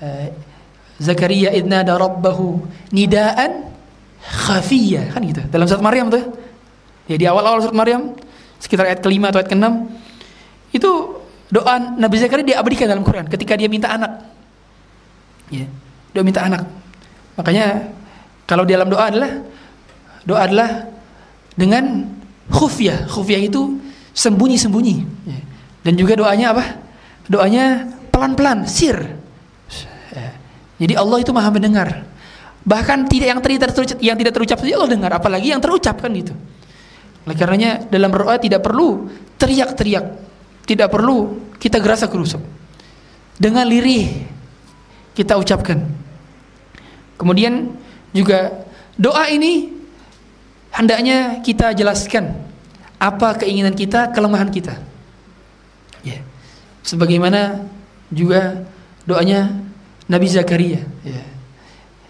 Uh, Zakaria idnada rabbahu nidaan khafiyah kan gitu. Dalam surat Maryam tuh ya. Di awal-awal surat Maryam sekitar ayat kelima atau ayat keenam itu doa Nabi Zakaria diabadikan dalam Quran ketika dia minta anak. Ya dia minta anak. Makanya kalau di dalam doa adalah doa adalah dengan khufyah khufyah itu sembunyi-sembunyi. Ya. dan juga doanya apa? Doanya pelan-pelan sir. ya. Jadi Allah itu maha mendengar Bahkan tidak yang tidak terucap, yang tidak terucap saja Allah dengar, apalagi yang terucap kan gitu. Oleh karenanya dalam berdoa tidak perlu teriak-teriak, tidak perlu kita gerasa kerusuk. Dengan lirih kita ucapkan. Kemudian juga doa ini hendaknya kita jelaskan apa keinginan kita, kelemahan kita. Ya. Sebagaimana juga doanya Nabi Zakaria, ya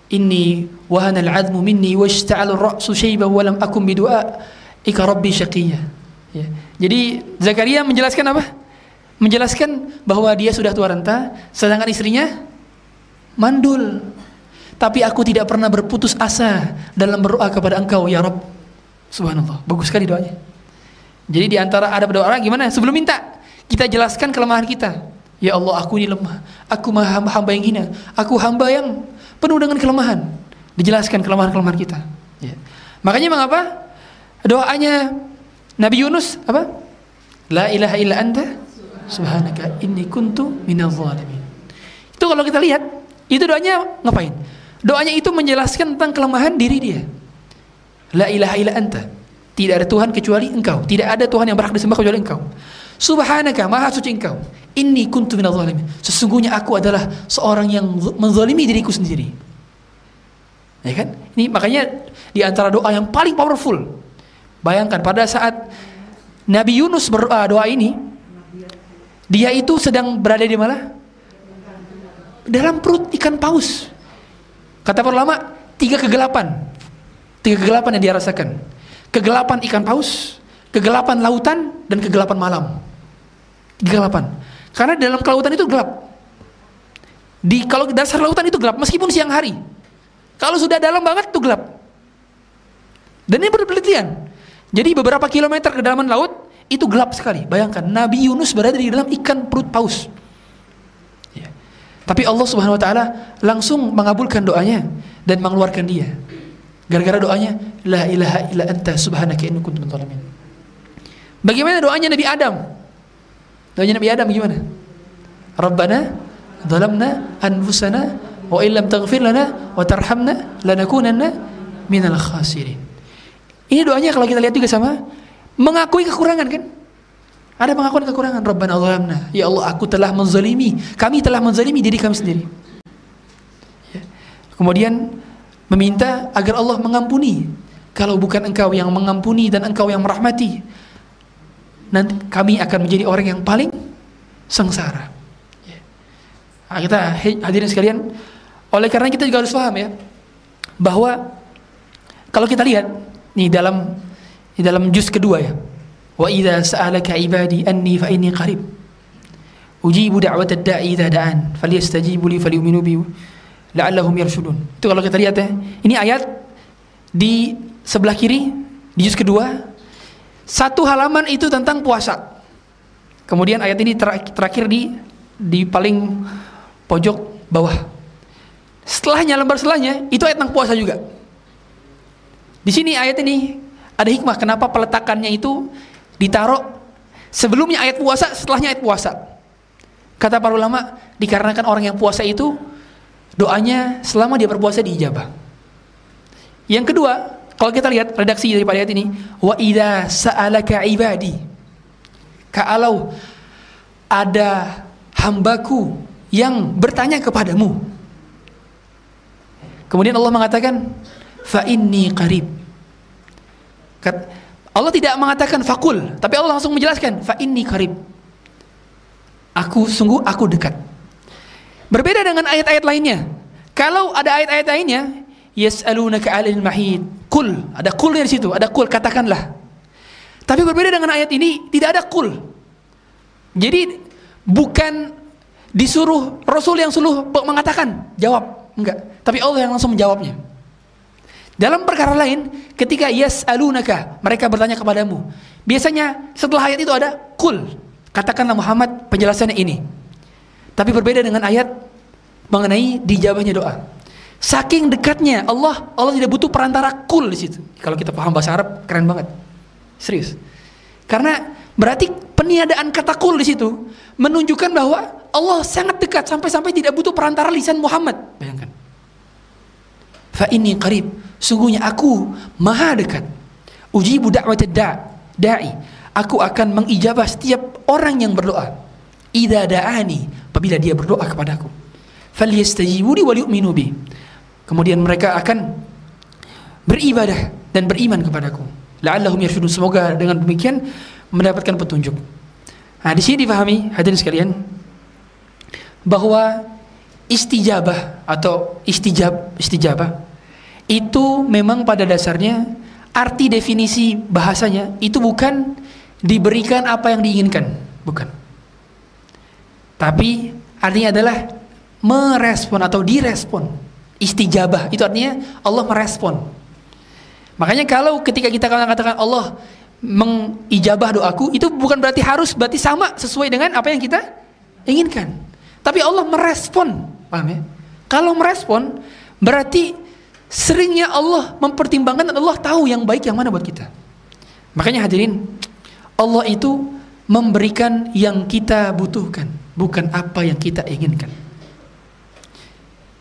Inni wahana al-'azmu minni washta'ala ar-ra'su shayban wa lam akun bidu'a ika rabbi syaqiyya. Ya. Jadi Zakaria menjelaskan apa? menjelaskan bahwa dia sudah tua renta, sedangkan istrinya mandul. Tapi aku tidak pernah berputus asa dalam berdoa kepada Engkau ya Rabb. Subhanallah, bagus sekali doanya. Jadi di antara ada doa orang gimana? Sebelum minta, kita jelaskan kelemahan kita. Ya Allah, aku ini lemah. Aku hamba, hamba yang hina. Aku hamba yang penuh dengan kelemahan. Dijelaskan kelemahan-kelemahan kita. Ya. Makanya mengapa doanya Nabi Yunus apa? La ilaha illa anta subhanaka inni kuntu minal zalimin. Itu kalau kita lihat, itu doanya ngapain? Doanya itu menjelaskan tentang kelemahan diri dia. La ilaha illa anta. Tidak ada Tuhan kecuali Engkau. Tidak ada Tuhan yang berhak disembah kecuali Engkau. Subhanaka, maha suci Engkau. Inni kuntu minal. Sesungguhnya aku adalah seorang yang menzalimi diriku sendiri. Ya kan? Ini makanya di antara doa yang paling powerful. Bayangkan pada saat Nabi Yunus berdoa doa ini, dia itu sedang berada di mana? Dalam perut ikan paus. Kata para ulama, tiga kegelapan. Tiga kegelapan yang dia rasakan. Kegelapan ikan paus, kegelapan lautan, dan kegelapan malam. Kegelapan. Karena dalam kelautan itu gelap. Di kalau dasar lautan itu gelap, meskipun siang hari. Kalau sudah dalam banget itu gelap. Dan ini berpenelitian. Jadi beberapa kilometer ke dalam laut itu gelap sekali. Bayangkan Nabi Yunus berada di dalam ikan perut paus. Tapi Allah Subhanahu wa taala langsung mengabulkan doanya dan mengeluarkan dia. Gara-gara doanya la ilaha illa anta subhanaka inni kuntu Bagaimana doanya Nabi Adam? Doanya Nabi Adam gimana? Rabbana zalamna anfusana wa illam taghfir lana wa tarhamna lanakunanna minal khasirin. Ini doanya kalau kita lihat juga sama mengakui kekurangan kan? Ada pengakuan kekurangan. Rabbana zalamna. Ya Allah, aku telah menzalimi. Kami telah menzalimi diri kami sendiri. Ya. Kemudian meminta agar Allah mengampuni. Kalau bukan engkau yang mengampuni dan engkau yang merahmati, nanti kami akan menjadi orang yang paling sengsara. Ya. Nah, kita hadirin sekalian, oleh karena kita juga harus paham ya, bahwa kalau kita lihat nih dalam di dalam juz kedua ya, Wa idza sa'alaka ibadi anni fa inni qarib. Ujibu da'wat ad-da'i idza da'an falyastajibu li falyu'minu bi la'allahum yarshudun. Itu kalau kita lihat ya. Ini ayat di sebelah kiri di juz kedua satu halaman itu tentang puasa. Kemudian ayat ini terakhir di di paling pojok bawah. Setelahnya lembar setelahnya itu ayat tentang puasa juga. Di sini ayat ini ada hikmah kenapa peletakannya itu ditaruh sebelumnya ayat puasa, setelahnya ayat puasa. Kata para ulama, dikarenakan orang yang puasa itu doanya selama dia berpuasa diijabah. Yang kedua, kalau kita lihat redaksi dari ayat ini, wa idza sa'alaka ibadi. Kalau ada hambaku yang bertanya kepadamu. Kemudian Allah mengatakan, fa inni qarib. Allah tidak mengatakan fakul, tapi Allah langsung menjelaskan fa inni karib. Aku sungguh aku dekat. Berbeda dengan ayat-ayat lainnya. Kalau ada ayat-ayat lainnya, yas'alunaka 'anil mahid. Kul, ada kul di situ, ada kul katakanlah. Tapi berbeda dengan ayat ini, tidak ada kul. Jadi bukan disuruh Rasul yang suruh mengatakan, jawab, enggak. Tapi Allah yang langsung menjawabnya. Dalam perkara lain, ketika yas'alunaka, mereka bertanya kepadamu. Biasanya setelah ayat itu ada kul. Katakanlah Muhammad penjelasannya ini. Tapi berbeda dengan ayat mengenai dijawabnya doa. Saking dekatnya Allah, Allah tidak butuh perantara kul di situ. Kalau kita paham bahasa Arab, keren banget. Serius. Karena berarti peniadaan kata kul di situ menunjukkan bahwa Allah sangat dekat sampai-sampai tidak butuh perantara lisan Muhammad. Bayangkan. Fa ini qarib Sungguhnya aku maha dekat. Ujibu da'wat da'i. Aku akan mengijabah setiap orang yang berdoa. Idza da'ani, apabila dia berdoa kepadaku. Falyastajibu li wal yu'minu bi. Kemudian mereka akan beribadah dan beriman kepadaku. La'allahum yarshudun. Semoga dengan demikian mendapatkan petunjuk. Nah, di sini dipahami hadirin sekalian bahwa istijabah atau istijab istijabah itu memang pada dasarnya arti definisi bahasanya itu bukan diberikan apa yang diinginkan, bukan. Tapi artinya adalah merespon atau direspon. Istijabah itu artinya Allah merespon. Makanya kalau ketika kita katakan Allah mengijabah doaku itu bukan berarti harus berarti sama sesuai dengan apa yang kita inginkan. Tapi Allah merespon, paham ya? Kalau merespon berarti seringnya Allah mempertimbangkan dan Allah tahu yang baik yang mana buat kita. Makanya hadirin, Allah itu memberikan yang kita butuhkan, bukan apa yang kita inginkan.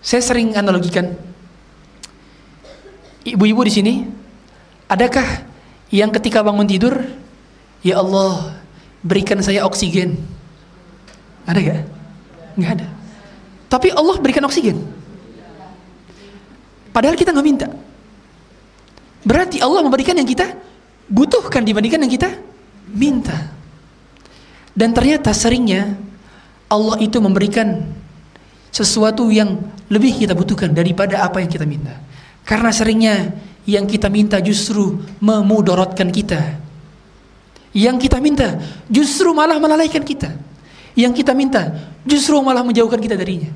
Saya sering analogikan ibu-ibu di sini, adakah yang ketika bangun tidur, ya Allah berikan saya oksigen? Ada gak? Nggak ada. Tapi Allah berikan oksigen. Padahal kita nggak minta. Berarti Allah memberikan yang kita butuhkan dibandingkan yang kita minta. Dan ternyata seringnya Allah itu memberikan sesuatu yang lebih kita butuhkan daripada apa yang kita minta. Karena seringnya yang kita minta justru memudorotkan kita. Yang kita minta justru malah melalaikan kita. Yang kita minta justru malah menjauhkan kita darinya.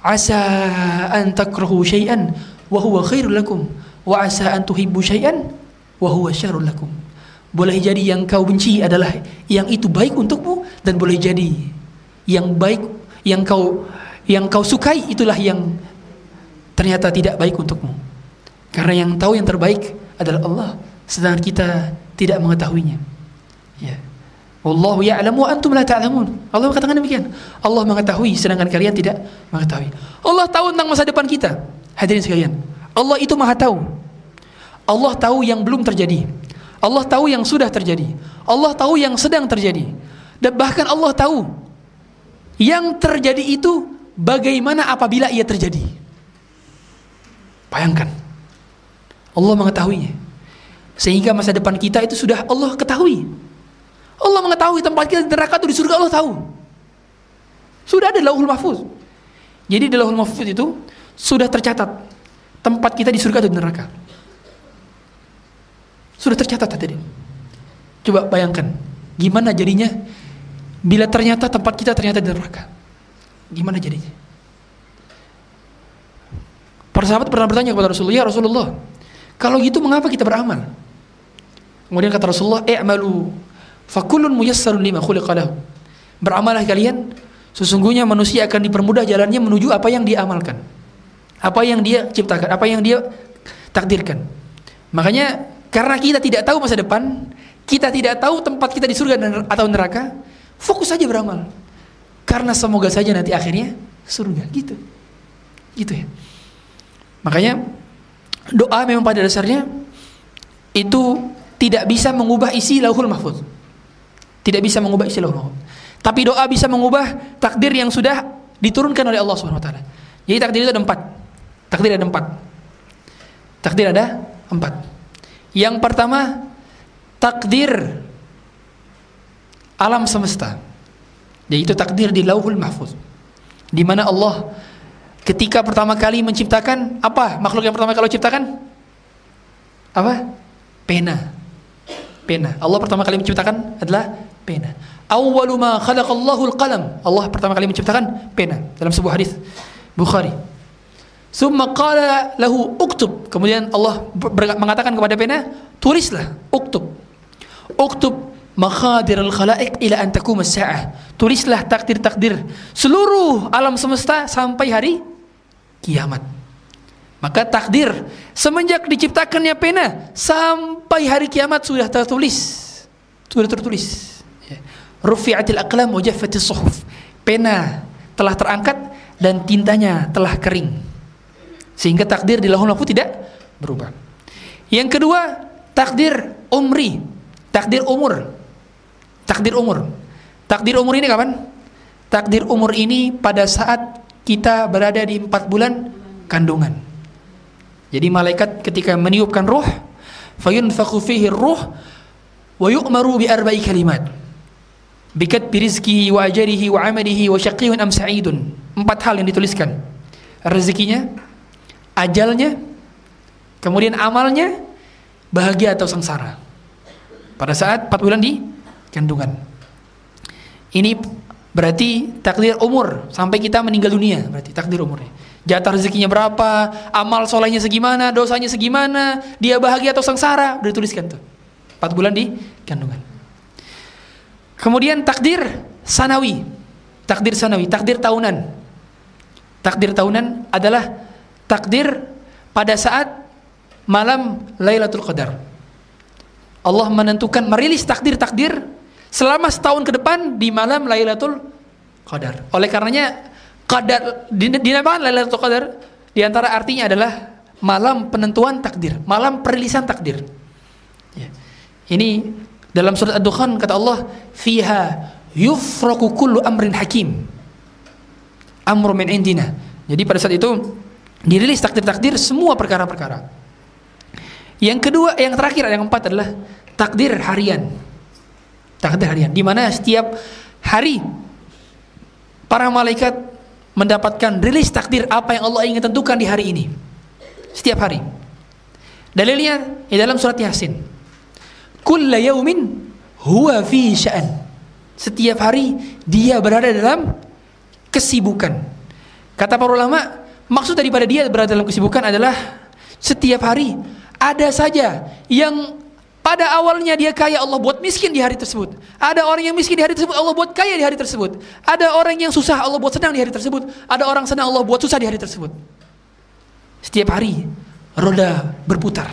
Asa an takrahu syai'an wa huwa khairul lakum wa asa an tuhibbu syai'an wa huwa syarrul lakum. Boleh jadi yang kau benci adalah yang itu baik untukmu dan boleh jadi yang baik yang kau yang kau sukai itulah yang ternyata tidak baik untukmu. Karena yang tahu yang terbaik adalah Allah, sedangkan kita tidak mengetahuinya. Ya. Wallahu ya'lamu wa antum la ta'lamun. Allah katakan demikian. Allah mengetahui sedangkan kalian tidak mengetahui. Allah tahu tentang masa depan kita. Hadirin sekalian, Allah itu Maha tahu. Allah tahu yang belum terjadi. Allah tahu yang sudah terjadi. Allah tahu yang sedang terjadi. Dan bahkan Allah tahu yang terjadi itu bagaimana apabila ia terjadi. Bayangkan. Allah mengetahuinya. Sehingga masa depan kita itu sudah Allah ketahui. Allah mengetahui tempat kita di neraka atau di surga Allah tahu. Sudah ada lauhul mahfuz. Jadi di lauhul mahfuz itu sudah tercatat tempat kita di surga atau di neraka. Sudah tercatat tadi. Coba bayangkan, gimana jadinya bila ternyata tempat kita ternyata di neraka. Gimana jadinya? Para sahabat pernah bertanya kepada Rasulullah, "Ya Rasulullah, kalau gitu mengapa kita beramal?" Kemudian kata Rasulullah, "I'malu fakullun muyassarun lima khuliqa lahu." Beramalah kalian, sesungguhnya manusia akan dipermudah jalannya menuju apa yang dia amalkan. Apa yang dia ciptakan, apa yang dia takdirkan. Makanya karena kita tidak tahu masa depan, kita tidak tahu tempat kita di surga atau neraka, fokus saja beramal. Karena semoga saja nanti akhirnya surga, gitu. Gitu ya. Makanya doa memang pada dasarnya itu tidak bisa mengubah isi lauhul mahfuz. Tidak bisa mengubah isi lauhul mahfuz. Tapi doa bisa mengubah takdir yang sudah diturunkan oleh Allah Subhanahu wa taala. Jadi takdir itu ada empat. Takdir ada empat. Takdir ada empat. Yang pertama takdir alam semesta. Yaitu takdir di Lauhul Mahfuz. Di mana Allah ketika pertama kali menciptakan apa makhluk yang pertama kali ciptakan? Apa? Pena. Pena. Allah pertama kali menciptakan adalah pena. Awwalu ma khalaqallahu al-qalam. Allah pertama kali menciptakan pena dalam sebuah hadis Bukhari. Summa qala lahu uktub. Kemudian Allah mengatakan kepada pena, tulislah, uktub. Uktub makhadir al-khalaiq ila an taqum as-sa'ah. Tulislah takdir-takdir seluruh alam semesta sampai hari kiamat. Maka takdir semenjak diciptakannya pena sampai hari kiamat sudah tertulis. Sudah tertulis. Rufi'atil aqlam wa jaffatis suhuf. Pena telah terangkat dan tintanya telah kering. Sehingga takdir di lahul mahfuz tidak berubah. Yang kedua, takdir umri, takdir umur. Takdir umur. Takdir umur ini kapan? Takdir umur ini pada saat kita berada di empat bulan kandungan. Jadi malaikat ketika meniupkan ruh, fayunfakhu fihi ruh wa yu'maru bi arba'i kalimat bikat birizkihi wa ajarihi wa amalihi wa syaqiyun am sa'idun empat hal yang dituliskan rezekinya ajalnya kemudian amalnya bahagia atau sengsara pada saat empat bulan di kandungan ini Berarti takdir umur sampai kita meninggal dunia, berarti takdir umurnya. Jatah rezekinya berapa, amal solehnya segimana, dosanya segimana, dia bahagia atau sengsara, udah dituliskan tuh. 4 bulan di kandungan. Kemudian takdir sanawi. Takdir sanawi, takdir tahunan. Takdir tahunan adalah takdir pada saat malam Lailatul Qadar. Allah menentukan merilis takdir-takdir selama setahun ke depan di malam Lailatul Qadar. Oleh karenanya qadar dinamakan Lailatul Qadar di antara artinya adalah malam penentuan takdir, malam perilisan takdir. Ya. Ini dalam surat Ad-Dukhan kata Allah, "Fiha yufraku kullu amrin hakim." Amru min indina. Jadi pada saat itu dirilis takdir-takdir semua perkara-perkara. Yang kedua, yang terakhir, yang keempat adalah takdir harian. Takdir harian, di mana setiap hari para malaikat mendapatkan rilis takdir apa yang Allah ingin tentukan di hari ini. Setiap hari. Dalilnya di dalam surat Yasin. Kulla yaumin huwa fi sya'an. Setiap hari dia berada dalam kesibukan. Kata para ulama, maksud daripada dia berada dalam kesibukan adalah setiap hari ada saja yang pada awalnya dia kaya Allah buat miskin di hari tersebut. Ada orang yang miskin di hari tersebut Allah buat kaya di hari tersebut. Ada orang yang susah Allah buat senang di hari tersebut. Ada orang senang Allah buat susah di hari tersebut. Setiap hari roda berputar.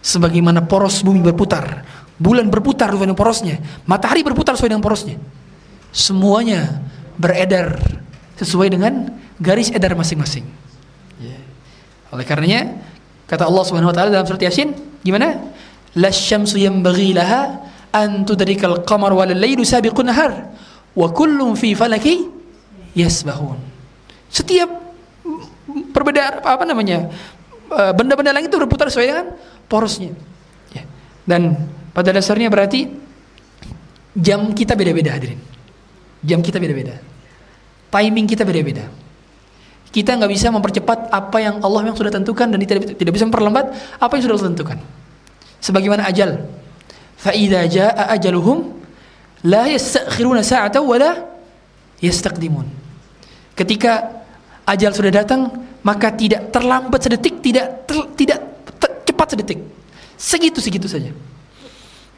Sebagaimana poros bumi berputar, bulan berputar sesuai dengan porosnya, matahari berputar sesuai dengan porosnya. Semuanya beredar sesuai dengan garis edar masing-masing. Oleh karenanya kata Allah Subhanahu wa taala dalam surat Yasin, gimana? Lasyamsu yanbaghi laha an tudrikal qamar wal lailu sabiqun nahar wa kullun fi falaki yasbahun. Setiap perbedaan apa namanya? benda-benda langit itu berputar sesuai dengan porosnya. Ya. Dan pada dasarnya berarti jam kita beda-beda hadirin. Jam kita beda-beda. Timing kita beda-beda. Kita nggak bisa mempercepat apa yang Allah yang sudah tentukan dan tidak tidak bisa memperlambat apa yang sudah Allah tentukan. Sebagaimana ajal. Fa idza jaa ajaluhum la yastakhiruna sa'atan wa la yastaqdimun. Ketika ajal sudah datang, maka tidak terlambat sedetik, tidak ter, tidak ter, cepat sedetik. Segitu-segitu saja.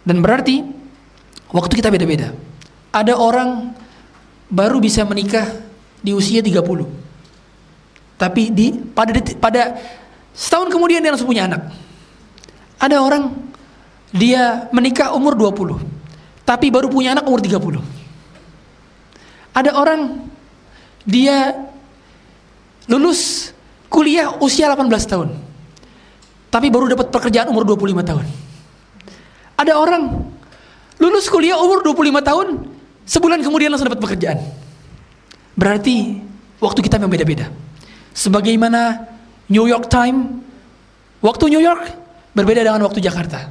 Dan berarti waktu kita beda-beda. Ada orang baru bisa menikah di usia 30. Tapi di pada detik, pada setahun kemudian dia langsung punya anak. Ada orang dia menikah umur 20, tapi baru punya anak umur 30. Ada orang dia lulus kuliah usia 18 tahun. Tapi baru dapat pekerjaan umur 25 tahun. Ada orang lulus kuliah umur 25 tahun, sebulan kemudian langsung dapat pekerjaan. Berarti waktu kita memang beda-beda. Sebagaimana New York Time, waktu New York berbeda dengan waktu Jakarta.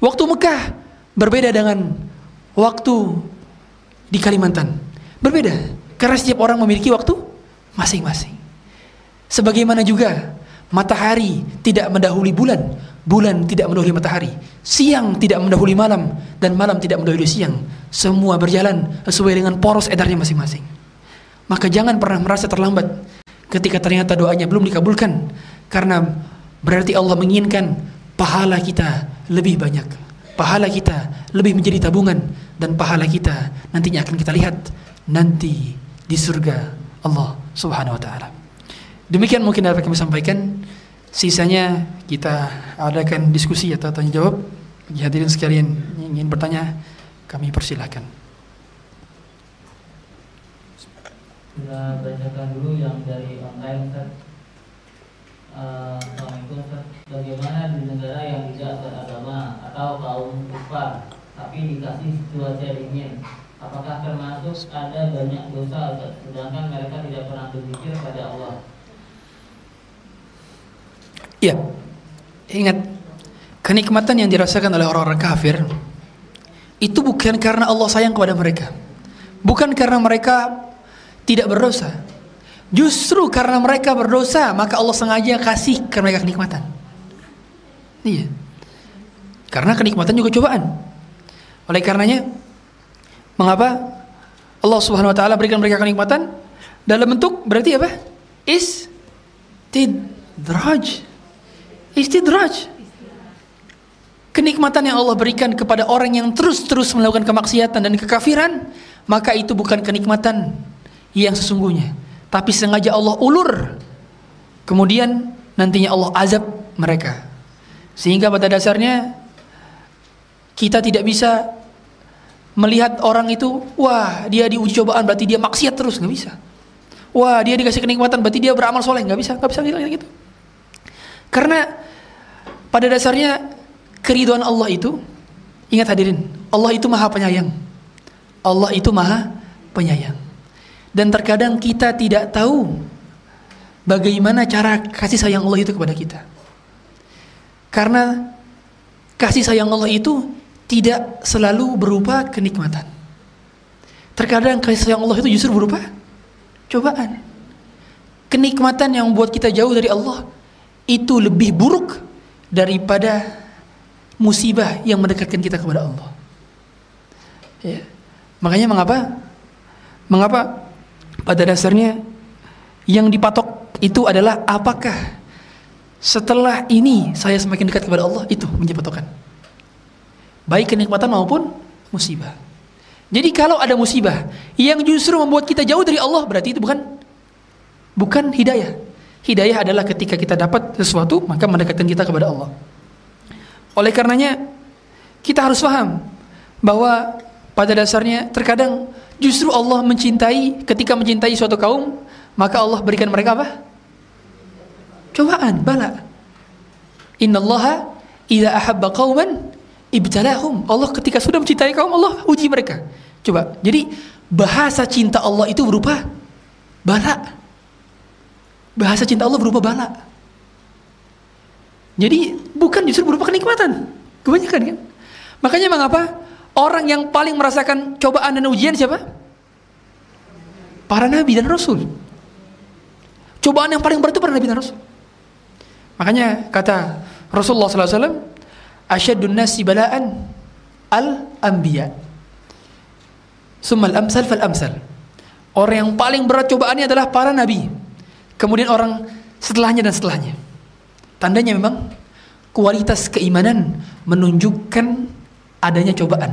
Waktu Mekah berbeda dengan waktu di Kalimantan. Berbeda karena setiap orang memiliki waktu masing-masing. Sebagaimana juga matahari tidak mendahului bulan, bulan tidak mendahului matahari, siang tidak mendahului malam dan malam tidak mendahului siang. Semua berjalan sesuai dengan poros edarnya masing-masing. Maka jangan pernah merasa terlambat ketika ternyata doanya belum dikabulkan karena berarti Allah menginginkan pahala kita lebih banyak. Pahala kita lebih menjadi tabungan dan pahala kita nantinya akan kita lihat nanti di surga Allah Subhanahu wa taala. Demikian mungkin dapat kami sampaikan. Sisanya kita adakan diskusi atau tanya jawab. Bagi hadirin sekalian yang ingin bertanya, kami persilahkan. Kita bacakan dulu yang dari online. Ustaz. Bagaimana di negara yang tidak beragama atau kaum kufar tapi dikasih cuaca dingin apakah termasuk ada banyak dosa sedangkan mereka tidak pernah berpikir pada Allah Iya. Ingat kenikmatan yang dirasakan oleh orang-orang kafir itu bukan karena Allah sayang kepada mereka. Bukan karena mereka tidak berdosa. Justru karena mereka berdosa, maka Allah sengaja kasih ke mereka kenikmatan. Iya. Karena kenikmatan juga cobaan. Oleh karenanya, mengapa Allah Subhanahu wa taala berikan mereka kenikmatan dalam bentuk berarti apa? Istidraj. Istidraj. Kenikmatan yang Allah berikan kepada orang yang terus-terus melakukan kemaksiatan dan kekafiran, maka itu bukan kenikmatan yang sesungguhnya, tapi sengaja Allah ulur. Kemudian nantinya Allah azab mereka. Sehingga pada dasarnya kita tidak bisa melihat orang itu, wah dia diuji cobaan berarti dia maksiat terus, nggak bisa. Wah dia dikasih kenikmatan berarti dia beramal soleh, nggak bisa, nggak bisa gitu. Karena pada dasarnya keriduan Allah itu, ingat hadirin, Allah itu maha penyayang. Allah itu maha penyayang. Dan terkadang kita tidak tahu bagaimana cara kasih sayang Allah itu kepada kita. Karena kasih sayang Allah itu tidak selalu berupa kenikmatan. Terkadang kasih sayang Allah itu justru berupa cobaan. Kenikmatan yang membuat kita jauh dari Allah itu lebih buruk daripada musibah yang mendekatkan kita kepada Allah. Ya. Makanya mengapa? Mengapa pada dasarnya yang dipatok itu adalah apakah setelah ini saya semakin dekat kepada Allah itu menjadi patokan. Baik kenikmatan maupun musibah. Jadi kalau ada musibah yang justru membuat kita jauh dari Allah berarti itu bukan bukan hidayah. Hidayah adalah ketika kita dapat sesuatu maka mendekatkan kita kepada Allah. Oleh karenanya kita harus paham bahwa pada dasarnya terkadang justru Allah mencintai ketika mencintai suatu kaum maka Allah berikan mereka apa? Cobaan, bala. Innallaha idza ahabba qauman ibtalahum. Allah ketika sudah mencintai kaum Allah uji mereka. Coba. Jadi bahasa cinta Allah itu berupa bala. Bahasa cinta Allah berupa bala. Jadi bukan justru berupa kenikmatan. Kebanyakan kan? Makanya mengapa orang yang paling merasakan cobaan dan ujian siapa? Para nabi dan rasul. Cobaan yang paling berat itu para nabi dan rasul. Makanya kata Rasulullah SAW, asyadun nasi balaan al anbiya. Summal amsal fal amsal. Orang yang paling berat cobaannya adalah para nabi. Kemudian orang setelahnya dan setelahnya. Tandanya memang kualitas keimanan menunjukkan adanya cobaan.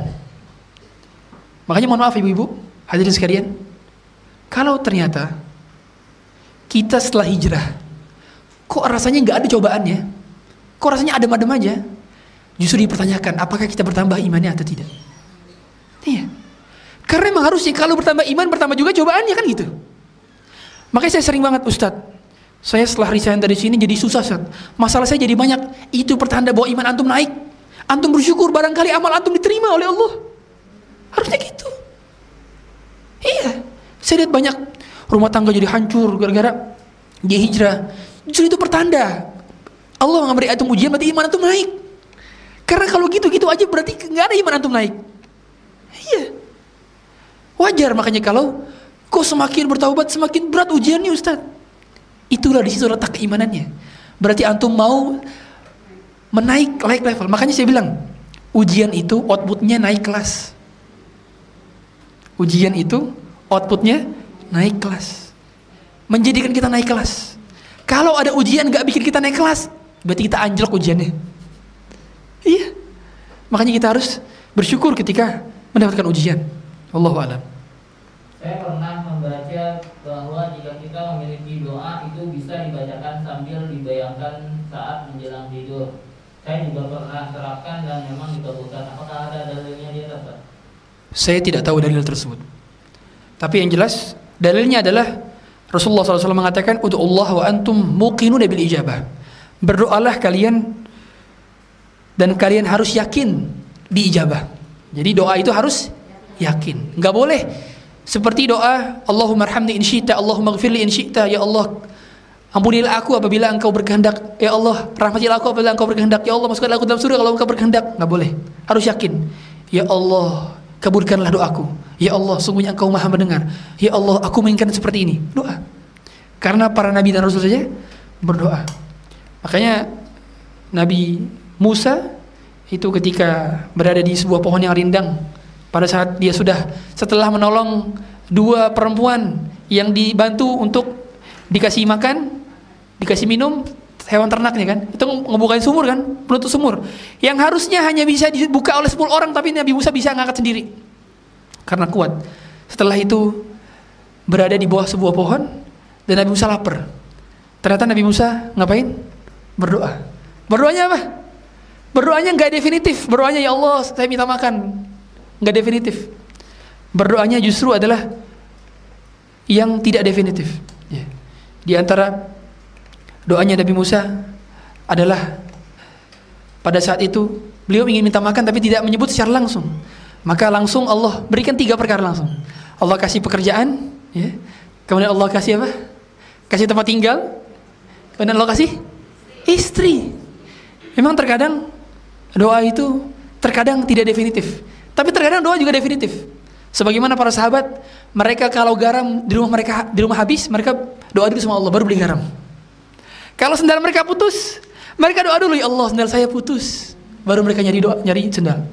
Makanya mohon maaf ibu-ibu, hadirin sekalian, kalau ternyata kita setelah hijrah, kok rasanya nggak ada cobaannya, kok rasanya adem-adem aja, justru dipertanyakan apakah kita bertambah imannya atau tidak. Iya. Karena memang harusnya kalau bertambah iman bertambah juga cobaannya kan gitu. Makanya saya sering banget Ustadz, saya setelah resign dari sini jadi susah Ustaz. Masalah saya jadi banyak. Itu pertanda bahwa iman antum naik. Antum bersyukur barangkali amal antum diterima oleh Allah. Harusnya gitu. Iya. Saya lihat banyak rumah tangga jadi hancur gara-gara dia hijrah. Justru itu pertanda. Allah memberi antum ujian berarti iman antum naik. Karena kalau gitu-gitu aja berarti nggak ada iman antum naik. Iya. Wajar makanya kalau kok semakin bertaubat semakin berat ujiannya Ustaz. Itulah di situ letak keimanannya. Berarti antum mau menaik naik level. Makanya saya bilang, ujian itu outputnya naik kelas. Ujian itu outputnya naik kelas. Menjadikan kita naik kelas. Kalau ada ujian gak bikin kita naik kelas, berarti kita anjlok ujiannya. Iya. Makanya kita harus bersyukur ketika mendapatkan ujian. Allahu a'lam. Saya pernah membaca bahwa jika kita memiliki doa itu bisa dibacakan sambil dibayangkan saat menjelang tidur. Saya juga pernah terapkan dan memang. Apakah ada dalilnya di atas? Saya tidak tahu dalil tersebut. Tapi yang jelas dalilnya adalah Rasulullah SAW mengatakan untuk Allah wa antum muqinuna bil ijabah. Berdoalah kalian dan kalian harus yakin diijabah. Jadi doa itu harus yakin. Enggak boleh seperti doa Allahumma arhamni in syi'ta, Allahumma gfirli in syi'ta, ya Allah ampunilah aku apabila engkau berkehendak, ya Allah rahmatilah aku apabila engkau berkehendak, ya Allah masukkanlah aku dalam surga kalau engkau berkehendak. Enggak boleh. Harus yakin. Ya Allah, kabulkanlah doaku. Ya Allah, sungguhnya engkau maha mendengar. Ya Allah, aku menginginkan seperti ini. Doa. Karena para nabi dan rasul saja berdoa. Makanya Nabi Musa itu ketika berada di sebuah pohon yang rindang pada saat dia sudah setelah menolong dua perempuan yang dibantu untuk dikasih makan, dikasih minum hewan ternaknya kan. Itu ngebukain sumur kan penutup sumur. Yang harusnya hanya bisa dibuka oleh 10 orang tapi Nabi Musa bisa ngangkat sendiri. Karena kuat. Setelah itu berada di bawah sebuah pohon dan Nabi Musa lapar. Ternyata Nabi Musa ngapain? Berdoa. Berdoanya apa? Berdoanya nggak definitif. Berdoanya ya Allah saya minta makan. Nggak definitif. Berdoanya justru adalah yang tidak definitif. Ya. di antara Doanya Nabi Musa adalah pada saat itu beliau ingin minta makan tapi tidak menyebut secara langsung. Maka langsung Allah berikan tiga perkara langsung. Allah kasih pekerjaan, ya. Kemudian Allah kasih apa? Kasih tempat tinggal. Kemudian Allah kasih istri. Memang terkadang doa itu terkadang tidak definitif. Tapi terkadang doa juga definitif. Sebagaimana para sahabat, mereka kalau garam di rumah mereka di rumah habis, mereka doa dulu sama Allah baru beli garam. Kalau sendal mereka putus, mereka doa dulu ya Allah sendal saya putus. Baru mereka nyari doa, nyari sendal.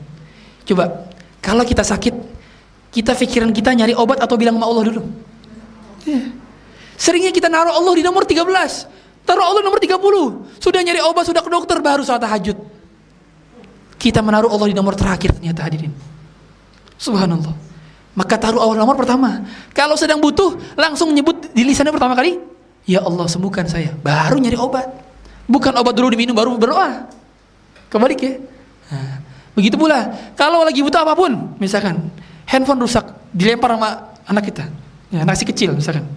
Coba, kalau kita sakit, kita pikiran kita nyari obat atau bilang sama Allah dulu. Ya. Seringnya kita naruh Allah di nomor 13. Taruh Allah nomor 30. Sudah nyari obat, sudah ke dokter, baru saat tahajud. Kita menaruh Allah di nomor terakhir ternyata hadirin. Subhanallah. Maka taruh Allah nomor pertama. Kalau sedang butuh, langsung nyebut di lisannya pertama kali Ya Allah sembuhkan saya. Baru nyari obat. Bukan obat dulu diminum baru berdoa. Kebalik ya. Nah, begitu pula kalau lagi butuh apa pun, misalkan handphone rusak, dilempar sama anak kita. Ya, anak si kecil misalkan.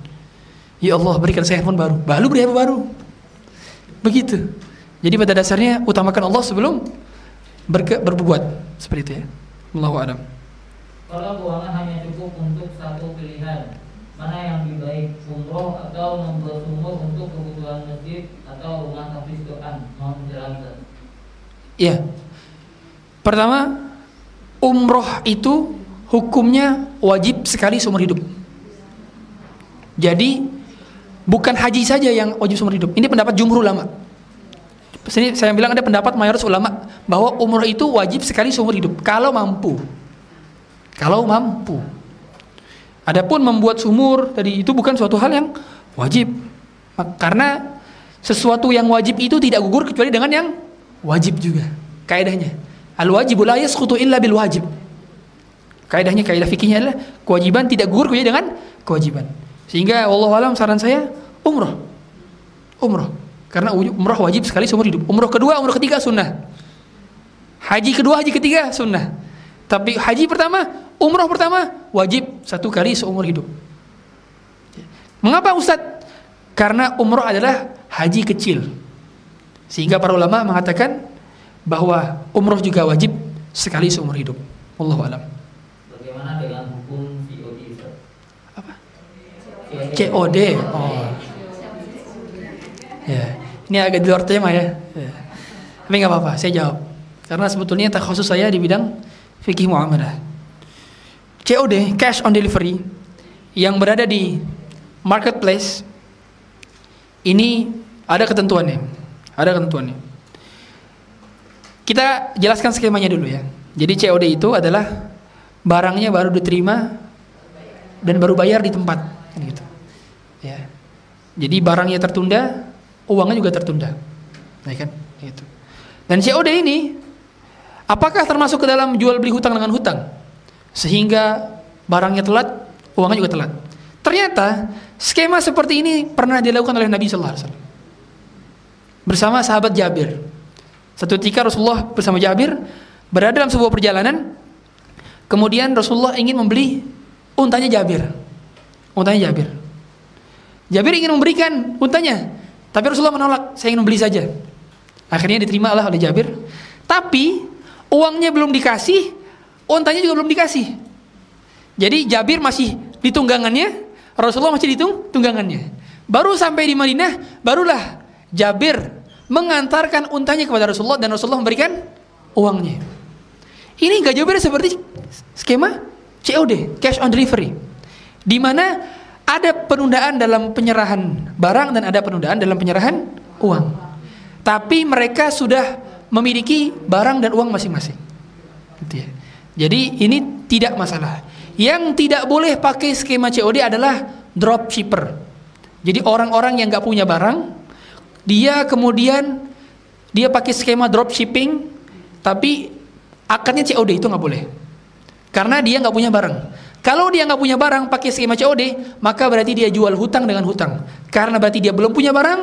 Ya Allah berikan saya handphone baru. Baru beri apa baru. Begitu. Jadi pada dasarnya utamakan Allah sebelum berke, berbuat seperti itu ya. Allahu a'lam. Kalau keuangan hanya cukup untuk satu pilihan, mana yang lebih baik umroh atau membuat sumur untuk kebutuhan masjid atau rumah hafiz Quran mau menjalankan Iya. Pertama, umroh itu hukumnya wajib sekali seumur hidup. Jadi bukan haji saja yang wajib seumur hidup. Ini pendapat jumhur ulama. Sini saya bilang ada pendapat mayoritas ulama bahwa umroh itu wajib sekali seumur hidup kalau mampu. Kalau mampu. Adapun membuat sumur tadi itu bukan suatu hal yang wajib. Karena sesuatu yang wajib itu tidak gugur kecuali dengan yang wajib juga. Kaidahnya. Al wajib la yasqutu illa bil wajib. Kaidahnya kaidah fikihnya adalah kewajiban tidak gugur kecuali dengan kewajiban. Sehingga Allah alam saran saya umroh. Umroh. Karena umroh wajib sekali seumur hidup. Umroh kedua, umroh ketiga sunnah. Haji kedua, haji ketiga sunnah. Tapi haji pertama Umroh pertama wajib satu kali seumur hidup. Mengapa Ustadz? Karena umroh adalah haji kecil. Sehingga para ulama mengatakan bahwa umroh juga wajib sekali seumur hidup. Allah alam. Bagaimana dengan hukum COD? Apa? COD. Oh. Ya, ini agak di luar tema ya. ya. Tapi nggak apa-apa, saya jawab. Karena sebetulnya tak khusus saya di bidang fikih muamalah. COD cash on delivery yang berada di marketplace ini ada ketentuannya ada ketentuannya. Kita jelaskan skemanya dulu ya. Jadi COD itu adalah barangnya baru diterima dan baru bayar di tempat gitu. Ya. Jadi barangnya tertunda uangnya juga tertunda ya kan? Gitu. Dan COD ini apakah termasuk ke dalam jual beli hutang dengan hutang sehingga barangnya telat, uangnya juga telat. Ternyata skema seperti ini pernah dilakukan oleh Nabi Sallallahu Alaihi Wasallam bersama sahabat Jabir. Satu ketika Rasulullah bersama Jabir berada dalam sebuah perjalanan, kemudian Rasulullah ingin membeli untanya Jabir, untanya Jabir. Jabir ingin memberikan untanya, tapi Rasulullah menolak, saya ingin membeli saja. Akhirnya diterima oleh Jabir, tapi uangnya belum dikasih, Ontanya juga belum dikasih. Jadi Jabir masih di tunggangannya, Rasulullah masih di tunggangannya. Baru sampai di Madinah, barulah Jabir mengantarkan untanya kepada Rasulullah dan Rasulullah memberikan uangnya. Ini gak Jabir seperti skema COD, cash on delivery. Di mana ada penundaan dalam penyerahan barang dan ada penundaan dalam penyerahan uang. Tapi mereka sudah memiliki barang dan uang masing-masing. Gitu ya. Jadi ini tidak masalah. Yang tidak boleh pakai skema COD adalah dropshipper. Jadi orang-orang yang nggak punya barang, dia kemudian dia pakai skema dropshipping, tapi akadnya COD itu nggak boleh. Karena dia nggak punya barang. Kalau dia nggak punya barang pakai skema COD, maka berarti dia jual hutang dengan hutang. Karena berarti dia belum punya barang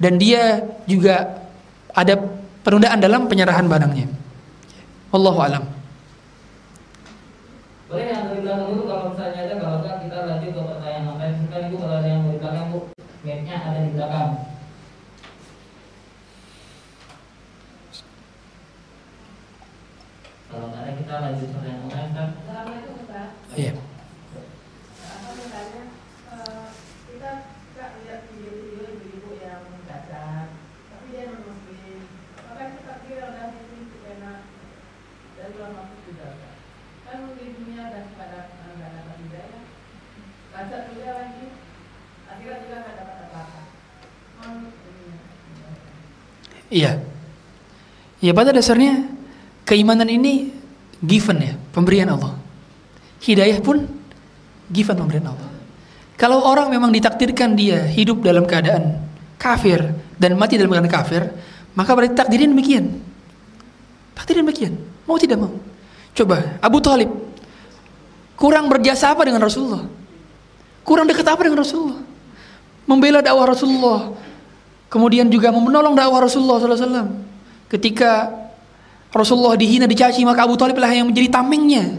dan dia juga ada penundaan dalam penyerahan barangnya. Wallahu alam. Boleh yang dari belakang dulu kalau misalnya ada kalau enggak kita lanjut ke pertanyaan lain. Silakan Ibu kalau ada yang dari belakang Bu. Mic-nya ada di belakang. Kalau nggak ada kita lanjut pertanyaan yang lain kan. Assalamualaikum Ustaz. Iya. Apa misalnya eh, kita suka lihat video-video ibu-ibu yang cacat, tapi dia non muslim. Apakah kita kira dan itu karena dari luar masuk juga? Ustaz? Kan mungkin dunia dan pada nggak dapat hidayah. Cacat juga lagi, akhirnya juga nggak dapat apa-apa. Hmm, ini. Iya. Ya pada dasarnya keimanan ini given ya, pemberian Allah. Hidayah pun given pemberian Allah. Kalau orang memang ditakdirkan dia hidup dalam keadaan kafir dan mati dalam keadaan kafir, maka berarti takdirnya demikian. Takdirnya demikian. Mau tidak mau. Coba Abu Talib kurang berjasa apa dengan Rasulullah? Kurang dekat apa dengan Rasulullah? Membela dakwah Rasulullah, kemudian juga menolong dakwah Rasulullah SAW. Ketika Rasulullah dihina, dicaci, maka Abu Talib lah yang menjadi tamengnya.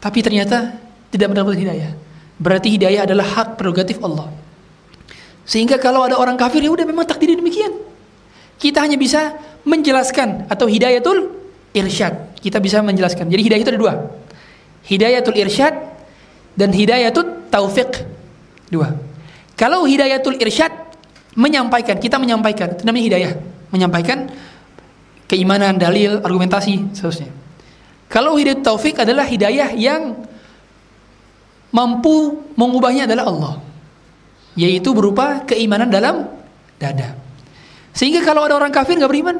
Tapi ternyata tidak mendapat hidayah. Berarti hidayah adalah hak prerogatif Allah. Sehingga kalau ada orang kafir ya udah memang takdirnya demikian. Kita hanya bisa menjelaskan atau hidayatul irsyad. Kita bisa menjelaskan. Jadi hidayah itu ada dua. Hidayatul irsyad dan hidayatul taufik. Dua. Kalau hidayatul irsyad menyampaikan, kita menyampaikan, itu namanya hidayah. Menyampaikan keimanan, dalil, argumentasi, seterusnya. Kalau hidayah taufik adalah hidayah yang mampu mengubahnya adalah Allah. Yaitu berupa keimanan dalam dada. Sehingga kalau ada orang kafir nggak beriman,